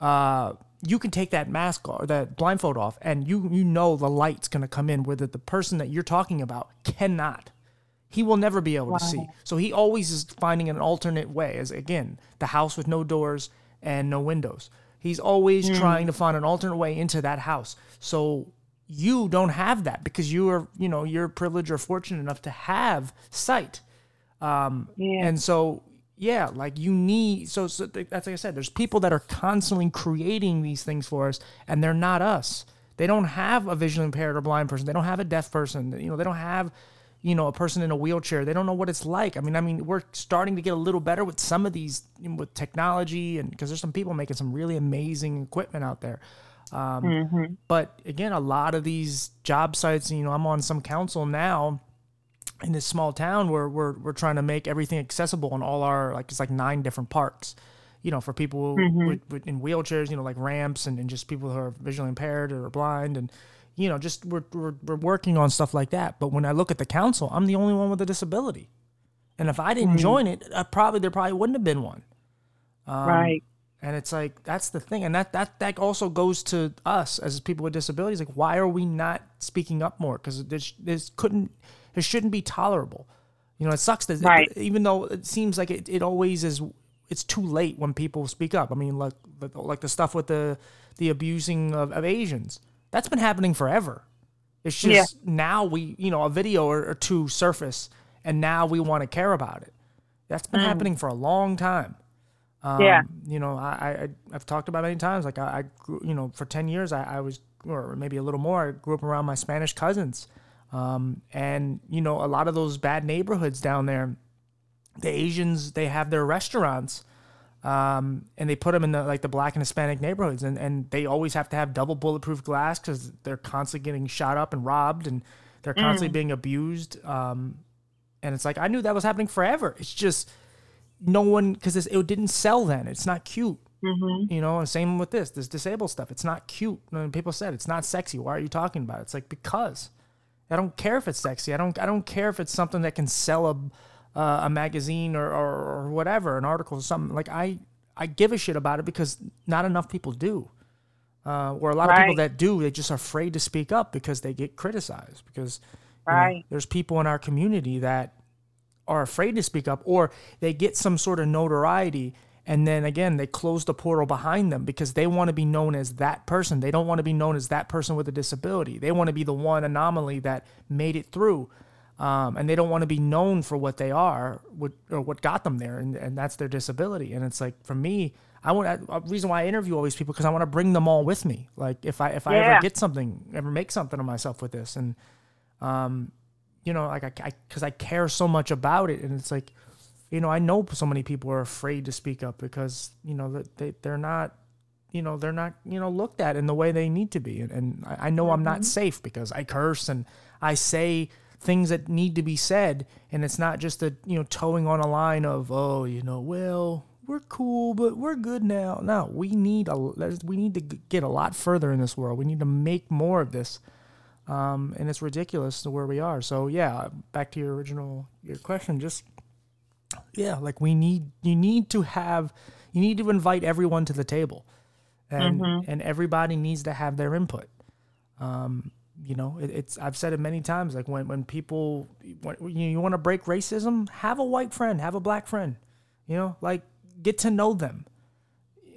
uh, you can take that mask or that blindfold off, and you you know the light's gonna come in where the, the person that you're talking about cannot. He will never be able to see. So he always is finding an alternate way. As again, the house with no doors and no windows. He's always trying to find an alternate way into that house. So you don't have that because you are, you know, you're privileged or fortunate enough to have sight. Um, Yeah. And so, yeah, like you need. So, so that's like I said. There's people that are constantly creating these things for us, and they're not us. They don't have a visually impaired or blind person. They don't have a deaf person. You know, they don't have, you know, a person in a wheelchair. They don't know what it's like. I mean, I mean, we're starting to get a little better with some of these you know, with technology, and because there's some people making some really amazing equipment out there. Um, Mm-hmm. But again, a lot of these job sites, you know, I'm on some council now in this small town where we're we're trying to make everything accessible in all our like it's like nine different parks, you know, for people with, with, in wheelchairs, you know, like ramps and, and just people who are visually impaired or blind and you know, just we're, we're we're working on stuff like that. But when I look at the council, I'm the only one with a disability, and if I didn't join it, I probably there probably wouldn't have been one. Um, right. And it's like that's the thing, and that that that also goes to us as people with disabilities. Like, why are we not speaking up more? Because this this couldn't, it shouldn't be tolerable. You know, it sucks that Right. even though it seems like it, it always is, it's too late when people speak up. I mean, like like- like the stuff with the the abusing of, of Asians, that's been happening forever. It's just Yeah. now we, you know, a video or, or two surface, and now we want to care about it. That's been happening for a long time. Um, Yeah. You know, I, I I've talked about it many times. Like I, I grew, you know, for ten years I, I was, or maybe a little more. I grew up around my Spanish cousins, um, and you know, a lot of those bad neighborhoods down there, the Asians they have their restaurants, um, and they put them in the like the black and Hispanic neighborhoods, and and they always have to have double bulletproof glass because they're constantly getting shot up and robbed, and they're constantly being abused. Um, and it's like I knew that was happening forever. It's just no one because it didn't sell then. It's not cute. Mm-hmm. You know, and same with this, this disabled stuff. It's not cute. And people said it's not sexy. Why are you talking about it? It's like because I don't care if it's sexy. I don't. I don't care if it's something that can sell a uh, a magazine or, or or whatever, an article or something. Like I I give a shit about it because not enough people do. Uh, or a lot of people that do, they just are afraid to speak up because they get criticized. Because you know, there's people in our community that are afraid to speak up or they get some sort of notoriety and then again they close the portal behind them because they want to be known as that person they don't want to be known as that person with a disability they want to be the one anomaly that made it through um, and they don't want to be known for what they are what, or what got them there and, and that's their disability. And it's like for me i want a reason why i interview all these people because i want to bring them all with me. Like if i if i ever get something ever make something of myself with this and um you know, like I, because I, care so much about it, and it's like, you know, I know so many people are afraid to speak up because you know that they they're not, you know, they're not you know looked at in the way they need to be, and, and I, I know I'm not safe because I curse and I say things that need to be said, and it's not just a you know towing on a line of oh you know well we're cool but we're good now. No, we need a we need to get a lot further in this world. We need to make more of this um, and it's ridiculous to where we are. So yeah, back to your original your question. Just yeah, like we need you need to have you need to invite everyone to the table, and and everybody needs to have their input. Um, you know, it, it's I've said it many times. Like when when people when, you you want to break racism, have a white friend, have a black friend. You know, like get to know them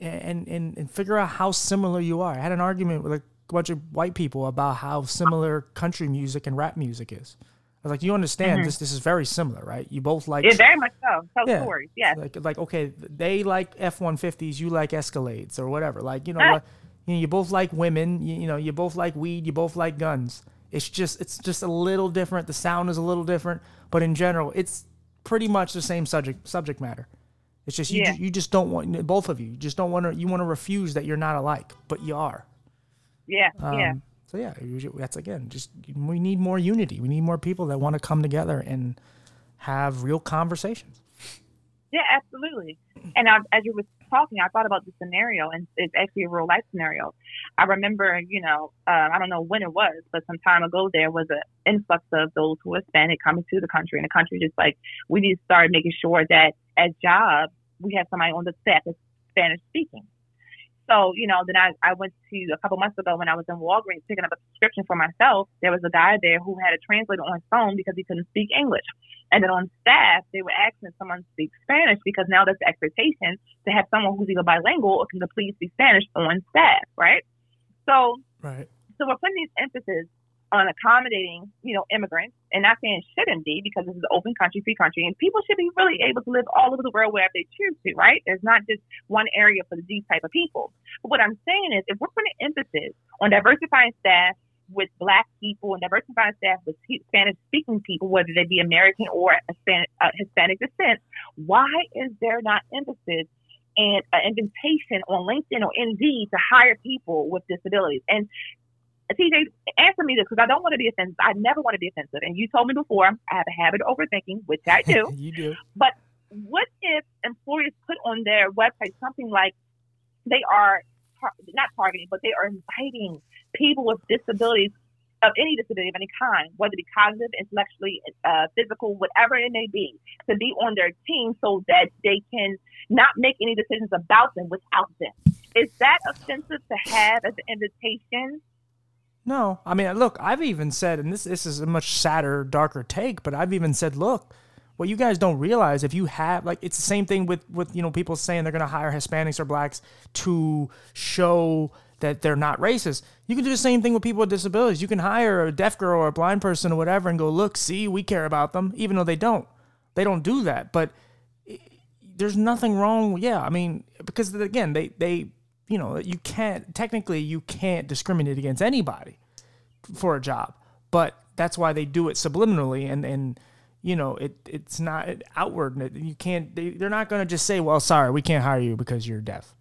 and, and and figure out how similar you are. I had an argument with a bunch of white people about how similar country music and rap music is. I was like, you understand this? This is very similar, right? You both like Yeah, very much so. Tell Yeah. stories. Yes. like like okay, they like F one fifties, you like Escalades or whatever. Like you know, Ah. like, you know, you both like women. You, you know, you both like weed. You both like guns. It's just it's just a little different. The sound is a little different, but in general, it's pretty much the same subject subject matter. It's just you Yeah. you just don't want both of you. You just don't want to you want to refuse that you're not alike, but you are. Yeah. Um, yeah. So yeah, that's again just we need more unity. We need more people that want to come together and have real conversations. Yeah, absolutely. And I, as you were talking, I thought about the scenario, and it's actually a real life scenario. I remember, you know, uh, I don't know when it was, but some time ago there was an influx of those who were Hispanic coming to the country, and the country just like we need to start making sure that at jobs we have somebody on the staff that's Spanish speaking. So, you know, then I, I went to a couple months ago when I was in Walgreens picking up a prescription for myself. There was a guy there who had a translator on his phone because he couldn't speak English. And then on staff, they were asking someone to speak Spanish because now that's the expectation to have someone who's either bilingual or can completely speak Spanish on staff, right? So, right. So we're putting these emphasis on accommodating, you know, immigrants and not saying shouldn't be because this is an open country, free country, and people should be really able to live all over the world wherever they choose to, right? There's not just one area for these type of people. But what I'm saying is if we're putting emphasis on diversifying staff with black people and diversifying staff with Spanish speaking people, whether they be American or Hispanic, uh, Hispanic descent, why is there not emphasis and an invitation on LinkedIn or Indeed to hire people with disabilities. And TJ, answer me this because I don't want to be offensive. I never want to be offensive. And you told me before, I have a habit of overthinking, which I do. you do. But what if employers put on their website something like they are tar- not targeting, but they are inviting people with disabilities of any disability of any kind, whether it be cognitive, intellectually, uh, physical, whatever it may be, to be on their team so that they can not make any decisions about them without them. Is that offensive to have as an invitation no, I mean, look, I've even said, and this this is a much sadder, darker take, but I've even said, look, what you guys don't realize if you have like it's the same thing with with you know people saying they're going to hire Hispanics or blacks to show that they're not racist. You can do the same thing with people with disabilities. You can hire a deaf girl or a blind person or whatever and go, look, see, we care about them, even though they don't. They don't do that, but eh, there's nothing wrong. Yeah, I mean, because again, they they you know, you can't technically you can't discriminate against anybody for a job, but that's why they do it subliminally and and you know it it's not outward. You can't. They, they're not going to just say, "Well, sorry, we can't hire you because you're deaf."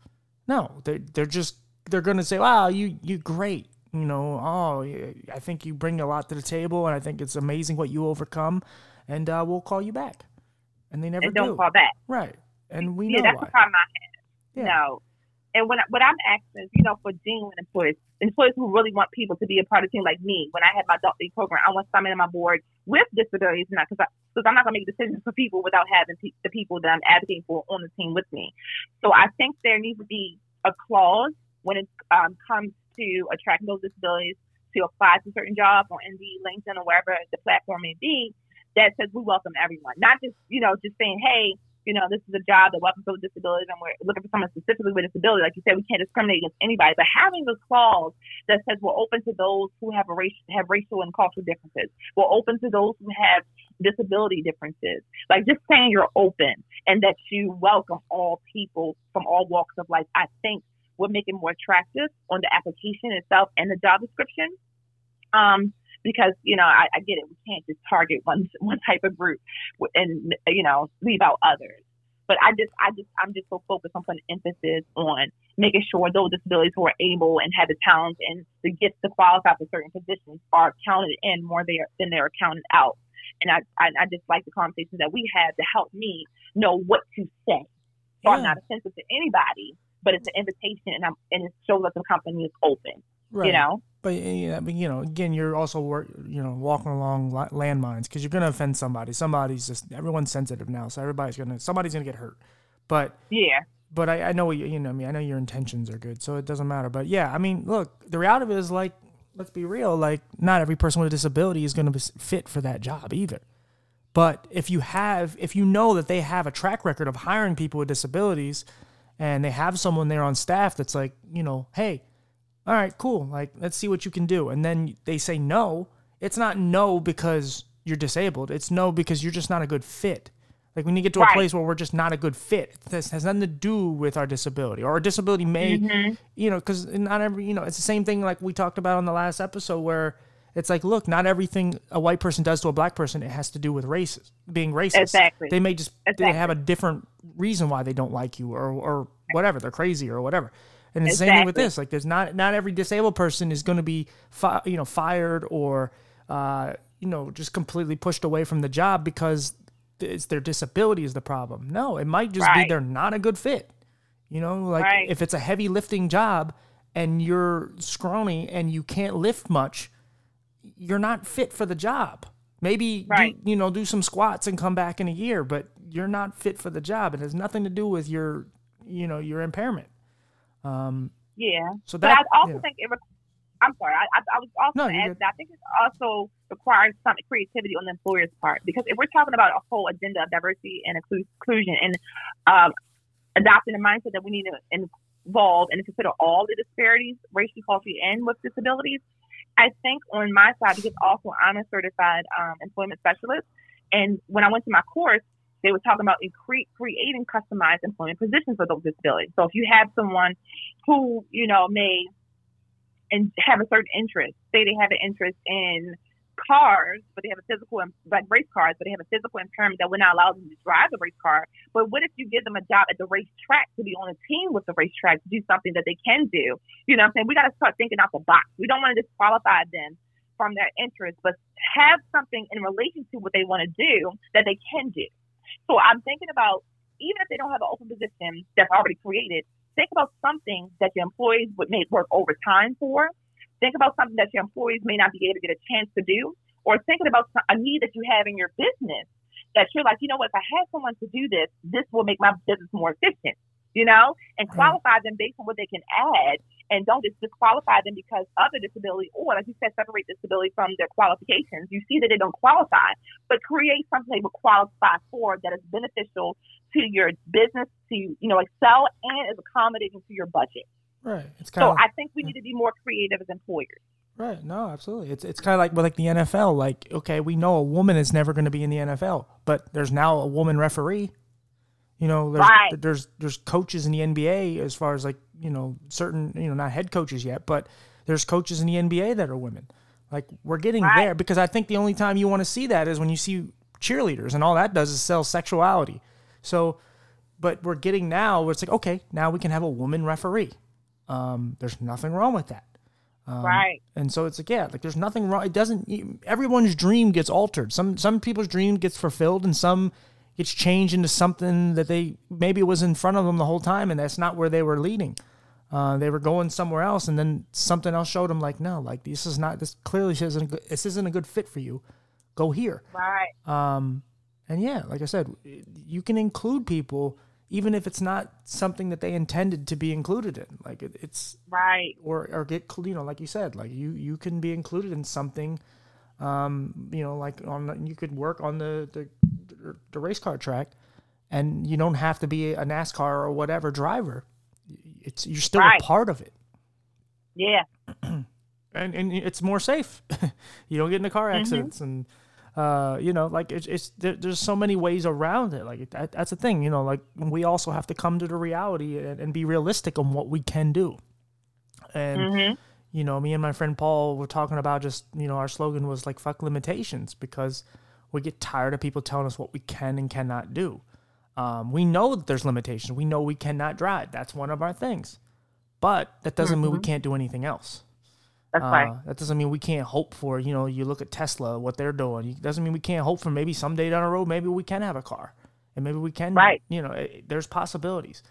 No, they're they're just they're going to say, "Wow, you you great." You know, oh, I think you bring a lot to the table, and I think it's amazing what you overcome, and uh, we'll call you back. And they never and don't do. call back. Right, and we yeah, know that's why. the problem I have. Yeah. No, and when what I'm asking is, you know, for genuine employees, employees who really want people to be a part of the team, like me. When I had my adult program, I want someone on my board with disabilities, not because because I'm not going to make decisions for people without having pe- the people that I'm advocating for on the team with me. So I think there needs to be a clause when it um, comes to attracting those disabilities to apply to certain jobs on Indeed, LinkedIn, or wherever the platform may be that says we welcome everyone, not just you know just saying, hey you know, this is a job that welcomes people with disabilities and we're looking for someone specifically with disability. Like you said, we can't discriminate against anybody, but having this clause that says we're open to those who have a race, have racial and cultural differences. We're open to those who have disability differences. Like just saying you're open and that you welcome all people from all walks of life, I think would make it more attractive on the application itself and the job description. Um, because you know I, I get it. We can't just target one one type of group and you know leave out others. But I just I just I'm just so focused on putting emphasis on making sure those disabilities who are able and have the talents and the gifts to qualify for certain positions are counted in more than they're counted out. And I, I, I just like the conversations that we have to help me know what to say. So yeah. I'm not offensive to anybody, but it's an invitation and I'm and it shows that the company is open. Right. You know? But eh, yeah, but you know, again, you're also work, you know, walking along landmines because you're gonna offend somebody. Somebody's just everyone's sensitive now, so everybody's gonna somebody's gonna get hurt. But yeah, but I, I know you, you know, I mean, I know your intentions are good, so it doesn't matter. But yeah, I mean, look, the reality of it is like, let's be real, like, not every person with a disability is gonna be fit for that job either. But if you have, if you know that they have a track record of hiring people with disabilities, and they have someone there on staff that's like, you know, hey, all right, cool. Like, let's see what you can do. And then they say no. It's not no because you're disabled. It's no because you're just not a good fit. Like when you get to right. a place where we're just not a good fit, this has nothing to do with our disability or our disability may, mm-hmm. you know, because not every, you know, it's the same thing like we talked about on the last episode where it's like, look, not everything a white person does to a black person, it has to do with racist, being racist. Exactly. They may just, exactly. they have a different reason why they don't like you or, or whatever. They're crazy or whatever. And it's exactly. the same with this. Like, there's not not every disabled person is going to be, fi- you know, fired or, uh, you know, just completely pushed away from the job because it's their disability is the problem. No, it might just right. be they're not a good fit. You know, like Right. if it's a heavy lifting job and you're scrawny and you can't lift much, you're not fit for the job. Maybe Right. do, you know do some squats and come back in a year, but you're not fit for the job. It has nothing to do with your you know your impairment. Um, Yeah. so But I also yeah. think it. Re- I'm sorry. I, I, I was also No, going to you're add that I think it also requires some creativity on the employer's part because if we're talking about a whole agenda of diversity and inclusion and um, adopting a mindset that we need to involve and consider all the disparities, racial, culturally, and with disabilities, I think on my side because also I'm a certified um, employment specialist, and when I went to my course, they were talking about creating customized employment positions for those disabilities. So if you have someone who you know may and have a certain interest, say they have an interest in cars, but they have a physical like race cars, but they have a physical impairment that would not allow them to drive the race car. But what if you give them a job at the racetrack to be on a team with the racetrack to do something that they can do? You know what I'm saying? We got to start thinking out the box. We don't want to disqualify them from their interest, but have something in relation to what they want to do that they can do. So I'm thinking about even if they don't have an open position that's already created, think about something that your employees would make work overtime for. Think about something that your employees may not be able to get a chance to do, or thinking about a need that you have in your business that you're like, you know what, if I had someone to do this, this will make my business more efficient, you know, and qualify them based on what they can add and don't just disqualify them because of their disability or, like you said, separate disability from their qualifications. You see that they don't qualify, but create something they would qualify for that is beneficial to your business to, you know, excel and is accommodating to your budget. right. It's kind So of I think we need to be more creative as employers. Right. No, absolutely. It's it's kind of like like the NFL. Like, okay, we know a woman is never going to be in the NFL, but there's now a woman referee. You know, there's Right. there's there's coaches in the NBA as far as like you know certain you know not head coaches yet, but there's coaches in the NBA that are women. Like we're getting Right. there because I think the only time you want to see that is when you see cheerleaders, and all that does is sell sexuality. So, but we're getting now where it's like okay, now we can have a woman referee. Um, there's nothing wrong with that. Um, right. And so it's like, yeah, like there's nothing wrong. It doesn't. Everyone's dream gets altered. Some some people's dream gets fulfilled, and some gets changed into something that they maybe was in front of them the whole time, and that's not where they were leading. Uh, they were going somewhere else, and then something else showed them like, no, like this is not. This clearly isn't. A good, this isn't a good fit for you. Go here. Right. Um, and yeah, like I said, you can include people even if it's not something that they intended to be included in. Like it, it's Right. or or get you know like you said like you you can be included in something um you know like on you could work on the the, the race car track and you don't have to be a NASCAR or whatever driver. It's you're still Right. a part of it. Yeah. and and it's more safe. You don't get into car accidents and uh you know like it's, it's there, there's so many ways around it. Like that, that's the thing you know like we also have to come to the reality and, and be realistic on what we can do. And hmm you know, me and my friend Paul were talking about just, you know, our slogan was like fuck limitations because we get tired of people telling us what we can and cannot do. Um, we know that there's limitations. We know we cannot drive. That's one of our things. But that doesn't mean we can't do anything else. That's Uh, right. That doesn't mean we can't hope for, you know, you look at Tesla, what they're doing. It doesn't mean we can't hope for maybe someday down the road, maybe we can have a car. And maybe we can, Right. you know, it, there's possibilities.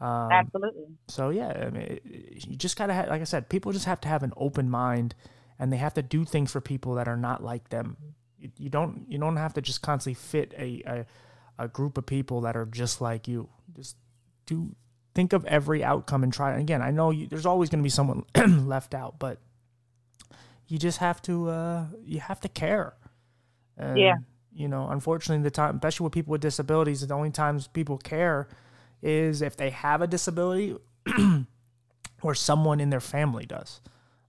Um, Absolutely. so yeah, I mean, it- it- you just gotta have, like I said, people just have to have an open mind, and they have to do things for people that are not like them. You, don't you don't have to just constantly fit a, a a group of people that are just like you. Just do think of every outcome and try. Again, I know you, there's always going to be someone left out, but you just have to uh, you have to care. And, Yeah. You know, unfortunately, the time, especially with people with disabilities, the only times people care is if they have a disability or someone in their family does,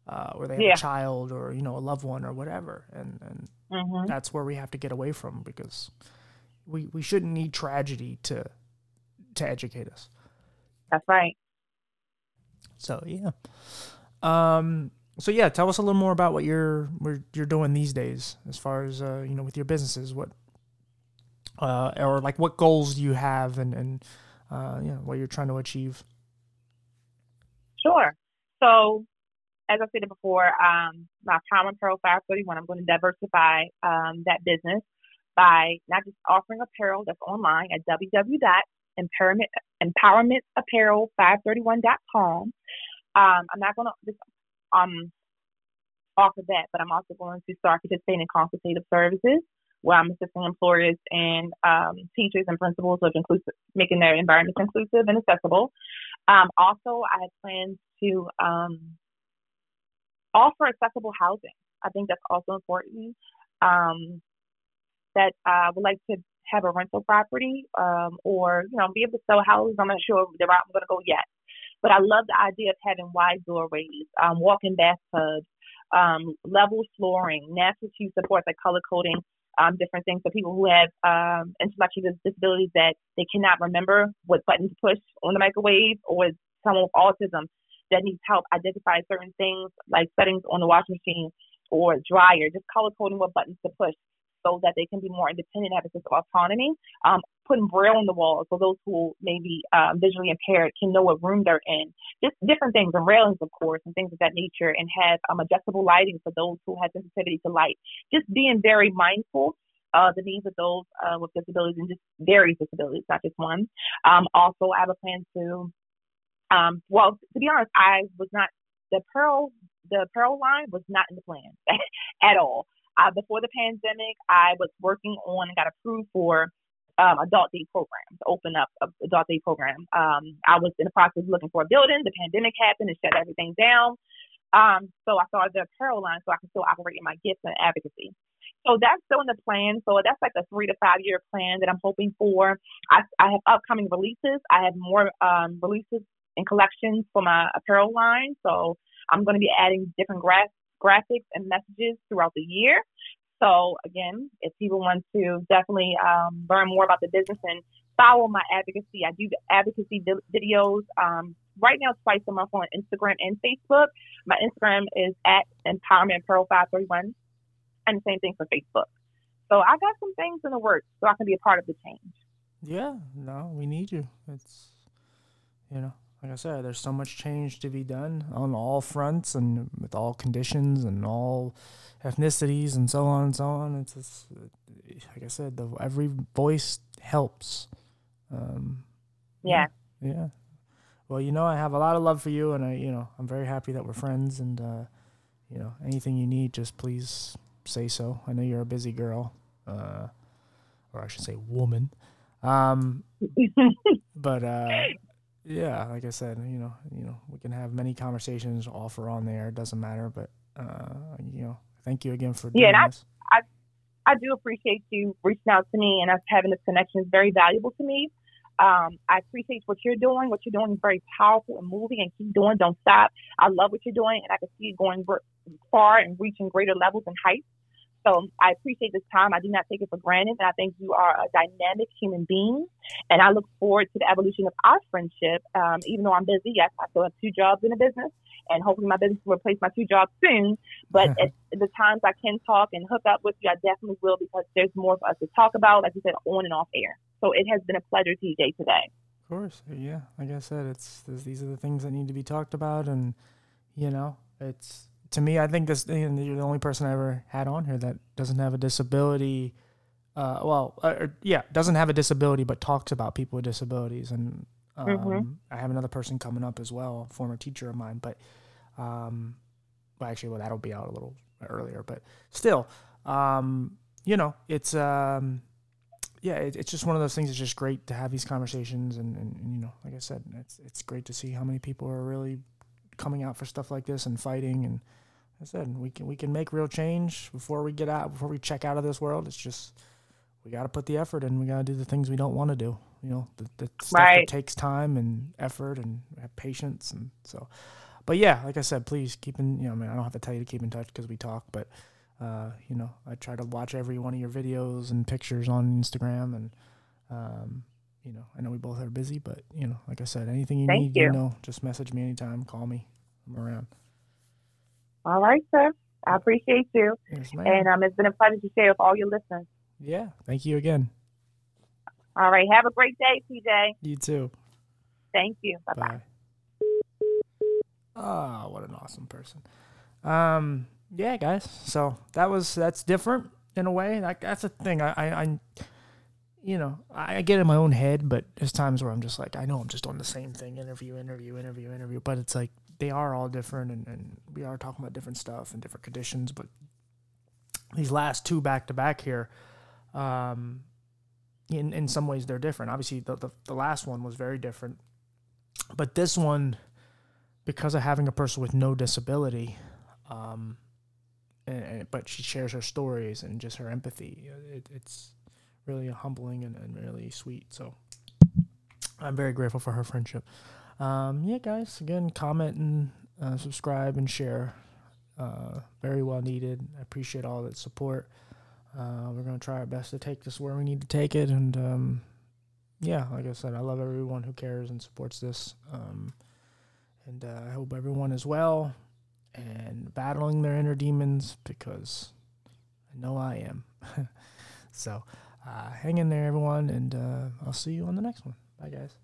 uh, or they have Yeah. a child or you know a loved one or whatever, and and hmm that's where we have to get away from because we we shouldn't need tragedy to to educate us. That's right. So yeah, um, so yeah, tell us a little more about what you're what you're doing these days as far as uh, you know with your businesses. What uh, or like what goals do you have and and uh, you know what you're trying to achieve. Sure. So, as I said before, um, my Power and Pearl 531, I'm going to diversify um, that business by not just offering apparel that's online at empowerment, empowermentapparel531.com. Um, I'm not going to just um, offer that, but I'm also going to start participating in consultative services where I'm assisting employers and um, teachers and principals with inclusive, making their environments inclusive and accessible. Um, also, I have plans to um, offer accessible housing. I think that's also important. Um, that I would like to have a rental property um, or you know be able to sell houses. I'm not sure the route I'm going to go yet, but I love the idea of having wide doorways, um, walk-in bathtubs, um, level flooring, natural hue supports like color coding, um, different things for people who have um, intellectual disabilities that they cannot remember what button to push on the microwave, or someone with autism that needs help identify certain things like settings on the washing machine or dryer, just color coding what buttons to push so that they can be more independent, have a sense of autonomy. Um, putting braille on the walls so those who may be um, visually impaired can know what room they're in. Just different things, and railings, of course, and things of that nature, and have um, adjustable lighting for those who have sensitivity to light. Just being very mindful of the needs of those uh, with disabilities and just various disabilities, not just one. Um, also, I have a plan to, um, well, to be honest, I was not the apparel. The apparel line was not in the plan at all. Uh, before the pandemic, I was working on and got approved for um, adult day program to open up a adult day program. Um, I was in the process of looking for a building. The pandemic happened and shut everything down. Um, so I started the apparel line so I can still operate in my gifts and advocacy. So that's still in the plan. So that's like a three to five year plan that I'm hoping for. I, I have upcoming releases. I have more um, releases and collections for my apparel line. So I'm going to be adding different gra- graphics and messages throughout the year. So again, if people want to definitely um, learn more about the business and follow my advocacy, I do advocacy videos um, right now twice a month on Instagram and Facebook. My Instagram is at Empowerment Apparel 531, and the same thing for Facebook. So I got some things in the works so I can be a part of the change. Yeah, no, we need you. It's you know like I said, there's so much change to be done on all fronts and with all conditions and all ethnicities and so on and so on. It's just, like I said, the, every voice helps. Um, yeah. Yeah. Well, you know, I have a lot of love for you, and I, you know, I'm very happy that we're friends. And uh, you know, anything you need, just please say so. I know you're a busy girl, uh, or I should say, woman. Um, but uh, yeah, like I said, you know, you know, we can have many conversations off or on there. It doesn't matter, but uh, you know, thank you again for yeah, this. I, I, I do appreciate you reaching out to me and us having this connection is very valuable to me. Um, I appreciate what you're doing. What you're doing is very powerful and moving, and keep doing. Don't stop. I love what you're doing, and I can see you going far and reaching greater levels and heights. So I appreciate this time. I do not take it for granted. And I think you are a dynamic human being. And I look forward to the evolution of our friendship. Um, even though I'm busy, yes, I still have two jobs in the business. And hopefully my business will replace my two jobs soon. But at the times I can talk and hook up with you, I definitely will because there's more for us to talk about, like you said, on and off air. So it has been a pleasure, TJ, today. Of course. Yeah. Like I said, it's these are the things that need to be talked about. And, you know, it's to me, I think this you're the only person I ever had on here that doesn't have a disability. Uh, well, uh, yeah, doesn't have a disability, but talks about people with disabilities. And um, mm-hmm. I have another person coming up as well, a former teacher of mine. But um, well, actually, well, that'll be out a little earlier. But still, um, you know, it's um, yeah, it, it's just one of those things. It's just great to have these conversations, and, and, and you know, like I said, it's it's great to see how many people are really coming out for stuff like this and fighting and I said we can we can make real change before we get out before we check out of this world. It's just we got to put the effort in. We got to do the things we don't want to do. You know, the, the stuff right. that takes time and effort and patience and so. But yeah, like I said, please keep in. You know, I mean, I don't have to tell you to keep in touch because we talk, but uh, you know, I try to watch every one of your videos and pictures on Instagram and. Um, you know, I know we both are busy, but you know, like I said, anything you Thank need, you. you know, just message me anytime, call me. I'm around. All right, sir. I appreciate you. Yes, and um, it's been a pleasure to share with all your listeners. Yeah. Thank you again. All right. Have a great day, TJ. You too. Thank you. Bye bye. Ah, oh, what an awesome person. Um, yeah, guys. So that was that's different in a way. Like that's a thing. I, I, I you know, I get in my own head, but there's times where I'm just like, I know I'm just doing the same thing, interview, interview, interview, interview. But it's like they are all different, and, and we are talking about different stuff and different conditions. But these last two back to back here, um, in in some ways they're different. Obviously, the, the the last one was very different, but this one, because of having a person with no disability, um, and, and but she shares her stories and just her empathy. It, it's really humbling and, and really sweet. So I'm very grateful for her friendship. Um, yeah, guys, again, comment and uh, subscribe and share. Uh, very well needed. I appreciate all that support. Uh, we're going to try our best to take this where we need to take it. And um, yeah, like I said, I love everyone who cares and supports this. Um, and uh, I hope everyone is well and battling their inner demons because I know I am. so hang in there, everyone, and uh, I'll see you on the next one. Bye, guys.